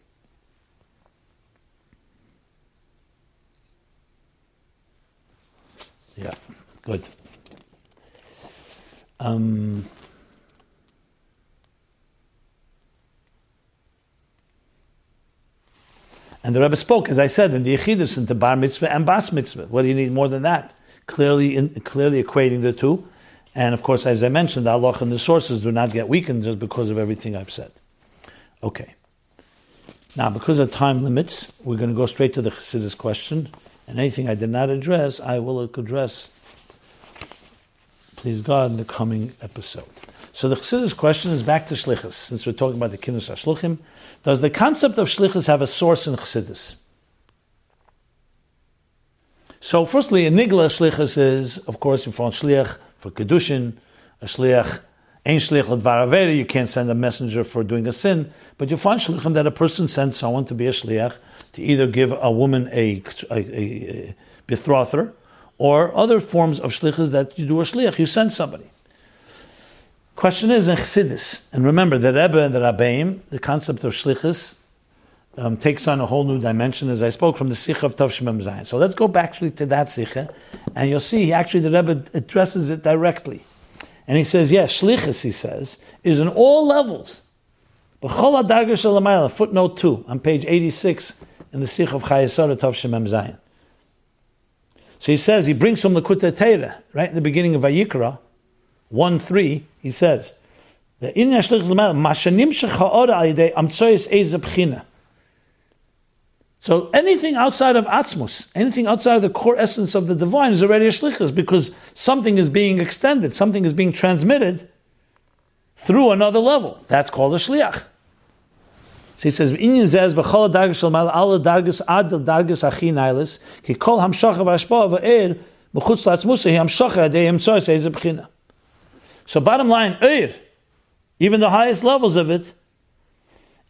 Yeah, good. Um, And the Rebbe spoke, as I said, in the Yechidus, into Bar Mitzvah and Bas Mitzvah. What do you need more than that? Clearly, in, clearly equating the two. And of course, as I mentioned, the Allah and the sources do not get weakened just because of everything I've said. Okay. Now, because of time limits, we're going to go straight to the Chassidus question. And anything I did not address, I will address, please God, in the coming episode. So the Chassidus question is back to Shlichus, since we're talking about the Kinus HaShluchim. Does the concept of Shlichus have a source in Chassidus? So, firstly, a Nigla Shlichus is, of course, you find Shliach for Kedushin, a Shliach, Ein Shliach L'Dvar you can't send a messenger for doing a sin, but you find Shlichim that a person sends someone to be a Shliach, to either give a woman a, a, a, a betrother, or other forms of Shlichus that you do a Shliach, you send somebody. Question is in Chassidus, and remember the Rebbe and the Rabbeim, the concept of shlichus um, takes on a whole new dimension, as I spoke from the Sikha of Tavshimam Zayin. So let's go back actually to that Sikha, and you'll see actually the Rebbe addresses it directly. And he says, yes, shlichus, he says, is in all levels. Footnote 2, on page 86 in the Sikh of Chayei Sarah Tavshimam Zayin. So he says, he brings from the Likkutei Torah, right in the beginning of Vayikra, 1 3, he says, the Inyan Shlich Mashanim Shecha Amtsoyes Eze So anything outside of Atzmus, anything outside of the core essence of the divine is already a shlichus because something is being extended, something is being transmitted through another level. That's called a shliach. So he says, "Inyan zez b'chol dargas shel mal al ki kol hamshacha v'ashpa v'er mechutz latzmusa hi hamshacha adei b'china." So bottom line, Eir, even the highest levels of it,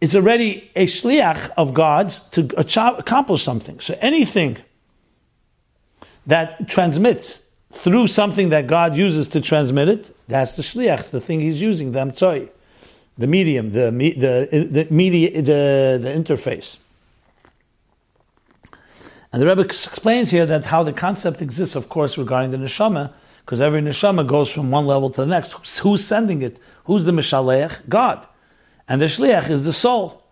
is already a shliach of God's to accomplish something. So anything that transmits through something that God uses to transmit it, that's the shliach, the thing He's using, the amtzoi, the medium, the the the media, the the interface. And the Rebbe explains here that how the concept exists, of course, regarding the neshama because every neshama goes from one level to the next. Who's sending it? Who's the mishalech? God. And the shliach is the soul.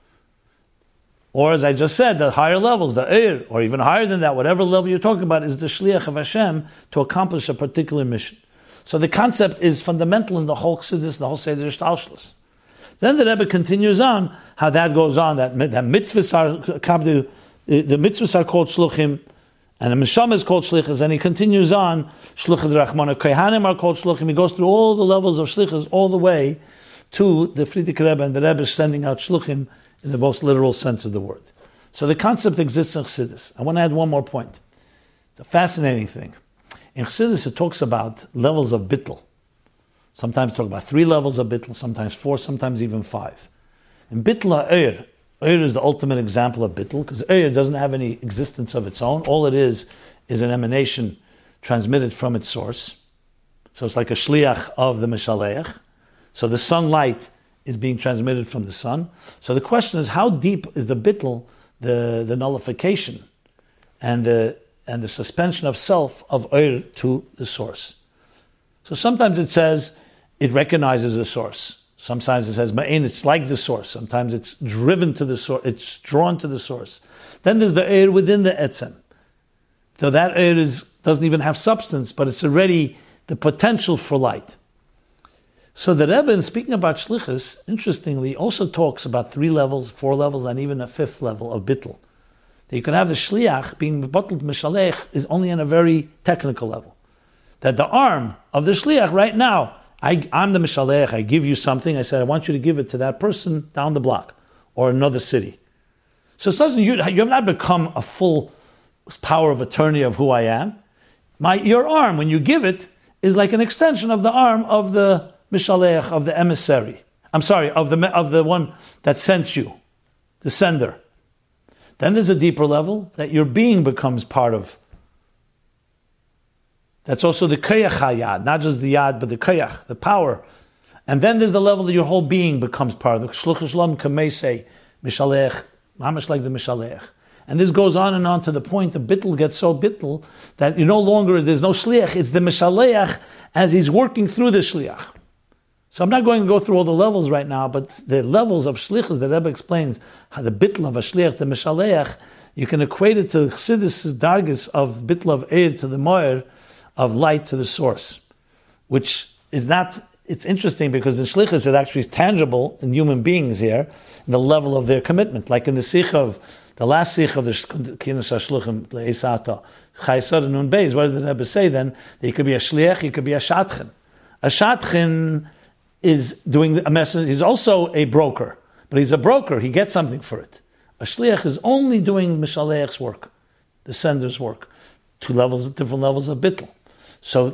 Or as I just said, the higher levels, the eir, or even higher than that, whatever level you're talking about, is the shliach of Hashem to accomplish a particular mission. So the concept is fundamental in the whole chassidus, the whole seder shtalshlis. Then the Rebbe continues on how that goes on. That that mitzvahs are the, the mitzvahs are called shluchim. And the Misham is called Shlichus, and he continues on, Shlichus Rachmana Kohanim are called Shlichim. He goes through all the levels of Shlichus, all the way to the Frierdiker Rebbe, and the Rebbe is sending out Shlichim in the most literal sense of the word. So the concept exists in Chassidus. I want to add one more point. It's a fascinating thing. In Chassidus, it talks about levels of bittel. Sometimes talk about three levels of bittel, sometimes four, sometimes even five. In bittel Eir is the ultimate example of bittul because Eir doesn't have any existence of its own. All it is is an emanation transmitted from its source. So it's like a shliach of the Mishaleach. So the sunlight is being transmitted from the sun. So the question is, how deep is the bittul, the, the nullification, and the and the suspension of self of Eir to the source? So sometimes it says it recognizes the source. Sometimes it says ma'in, it's like the source. Sometimes it's driven to the source, it's drawn to the source. Then there's the air within the etzem. So that air is, doesn't even have substance, but it's already the potential for light. So the Rebbe, in speaking about shlichus, interestingly, also talks about three levels, four levels, and even a fifth level of bittel. That you can have the shliach being bottled mishalech is only on a very technical level. That the arm of the shliach right now, I, am the mishalech, I give you something, I said, I want you to give it to that person down the block or another city. So it doesn't, you, you have not become a full power of attorney of who I am. My, your arm, when you give it, is like an extension of the arm of the mishalech, of the emissary. I'm sorry, of the, of the one that sent you, the sender. Then there's a deeper level that your being becomes part of. That's also the kayach hayad, not just the yad, but the kayach, the power. And then there's the level that your whole being becomes part of. The shluch shalom kamese, mishalech, mamish like the mishalech. And this goes on and on to the point the bittel gets so bittel that you no longer, there's no shliach, it's the mishalech as he's working through the shliach. So I'm not going to go through all the levels right now, but the levels of shlichus that Rebbe explains, how the bitl of a shliach, the mishalech, you can equate it to chassidus dargis of bitl of eir to the moir, of light to the source, which is not it's interesting because in Shlichus it actually is tangible in human beings here, the level of their commitment. Like in the Sikh of the last Sikh of the Kinus HaShluchim, Le'esata, Chayei Sarah and Nun Beis, what did the Rebbe say then? That he could be a Shliach, he could be a Shatchin. A Shatchin is doing a message, he's also a broker, but he's a broker, he gets something for it. A Shliach is only doing Mishalech's work, the sender's work. Two levels, different levels of bittel. So,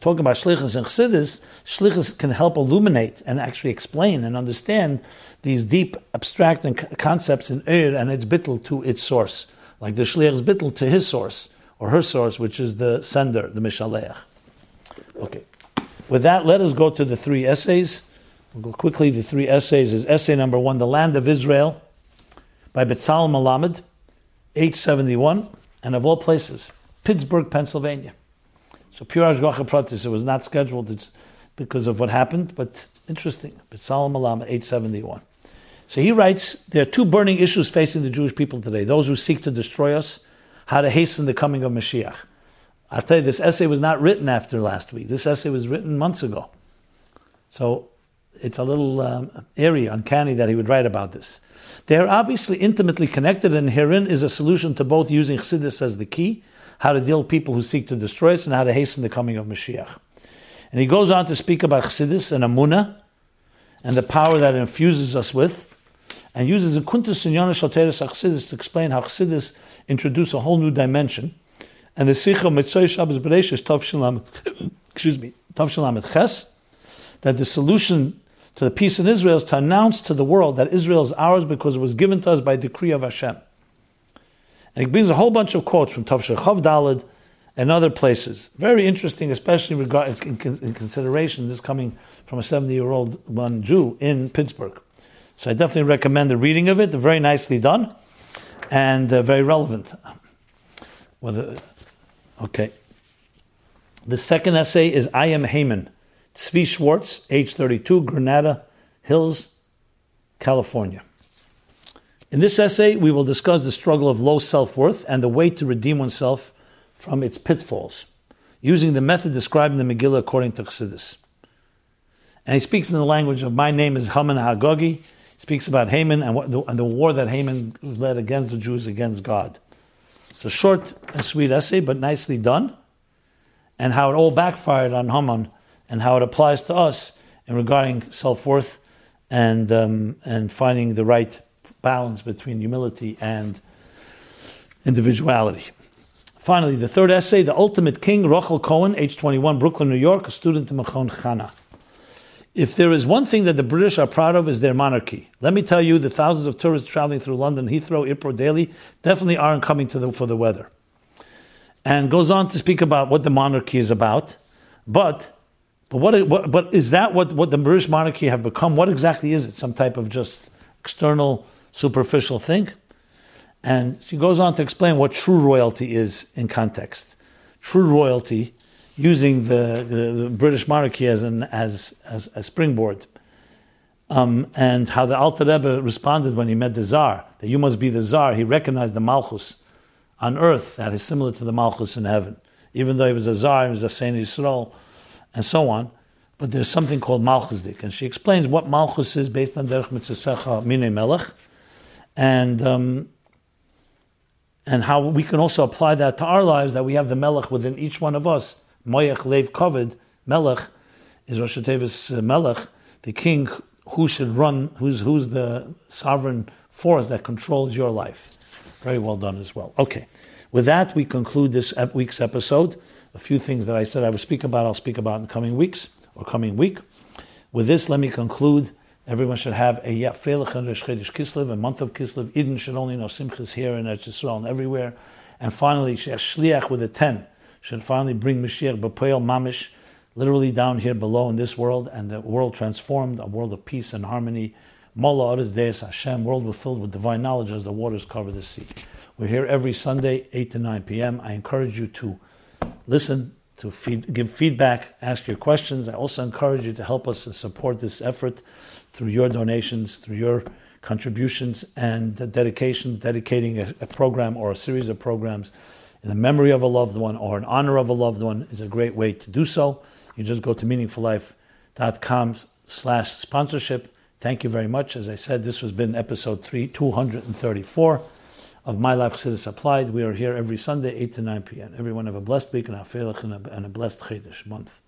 talking about shlichus and chassidus, shlichus can help illuminate and actually explain and understand these deep, abstract and concepts in Eir and its bittel to its source, like the shlich's bittel to his source or her source, which is the sender, the mishaleach. Okay. With that, let us go to the three essays. We'll go quickly. The three essays is essay number one, "The Land of Israel," by Betzalel Melamed, 871, and of all places, Pittsburgh, Pennsylvania. So pure Hashgacha Pratis, it was not scheduled because of what happened, but interesting. But Betzalel Melamed 871. So he writes, there are two burning issues facing the Jewish people today. Those who seek to destroy us, how to hasten the coming of Mashiach. I'll tell you, this essay was not written after last week. This essay was written months ago. So it's a little um, airy, uncanny that he would write about this. They are obviously intimately connected, and herein is a solution to both using Chassidus as the key how to deal with people who seek to destroy us, and how to hasten the coming of Mashiach. And he goes on to speak about Chassidus and Emunah, and the power that it infuses us with, and uses a Kuntus and Yonash Chassidus to explain how Chassidus introduce a whole new dimension. And the Sikha Mitzvah Shabbos Bereshis Tav excuse me, Tav Shalamet Ches, that the solution to the peace in Israel is to announce to the world that Israel is ours because it was given to us by decree of Hashem. And he brings a whole bunch of quotes from Tavshir Chav Dalid and other places. Very interesting, especially regard, in, in consideration this coming from a 70 year old one Jew in Pittsburgh. So I definitely recommend the reading of it. Very nicely done and uh, very relevant. Whether, okay. The second essay is I Am Haman. Tzvi Schwartz, age 32, Granada Hills, California. In this essay, we will discuss the struggle of low self worth and the way to redeem oneself from its pitfalls, using the method described in the Megillah according to Chassidus. And he speaks in the language of my name is Haman HaAgagi. He speaks about Haman and, what, the, and the war that Haman led against the Jews against God. It's a short and sweet essay, but nicely done, and how it all backfired on Haman and how it applies to us in regarding self worth and um, and finding the right balance between humility and individuality. Finally, the third essay, The Ultimate King, Rachel Cohen, age 21, Brooklyn, New York, a student in Machon Chana. If there is one thing that the British are proud of is their monarchy. Let me tell you, the thousands of tourists traveling through London, Heathrow, Airport daily definitely aren't coming to them for the weather. And goes on to speak about what the monarchy is about. But, but, what, what, but is that what, what the British monarchy have become? What exactly is it? Some type of just external superficial thing. And she goes on to explain what true royalty is in context. True royalty, using the, the, the British monarchy as, an, as, as a springboard, um, and how the Alter Rebbe responded when he met the Tsar, that you must be the Tsar. He recognized the Malchus on earth that is similar to the Malchus in heaven. Even though he was a Tsar, he was a Saint Yisrael, and so on. But there's something called Malchusdik, and she explains what Malchus is based on Derech Mitzvosecha Mine Melech, and um, and how we can also apply that to our lives, that we have the Melech within each one of us. Moyech Lev Kovid, Melech, is Rosh Tevis uh, Melech, the king who should run, who's, who's the sovereign force that controls your life. Very well done as well. Okay. With that, we conclude this week's episode. A few things that I said I would speak about, I'll speak about in the coming weeks or coming week. With this, let me conclude. Everyone should have a Yafrelech and Chedesh Kislev, a month of Kislev. Eden should only know Simchas here in Eretz Yisrael and everywhere. And finally, Shliach with a 10 should finally bring Mashiach B'Poel Mamish, literally down here below in this world, and the world transformed, a world of peace and harmony. Mola Oris Deis Hashem, world filled with divine knowledge as the waters cover the sea. We're here every Sunday, 8 to 9 p.m. I encourage you to listen, to feed, give feedback, ask your questions. I also encourage you to help us and support this effort through your donations, through your contributions and dedication, dedicating a, a, program or a series of programs in the memory of a loved one or in honor of a loved one is a great way to do so. You just go to meaningfullife.com slash sponsorship. Thank you very much. As I said, this has been episode three, 234 of My Life Chassidus Applied. We are here every Sunday, 8 to 9 p.m. Everyone have a blessed week and a, and a blessed Chedesh month.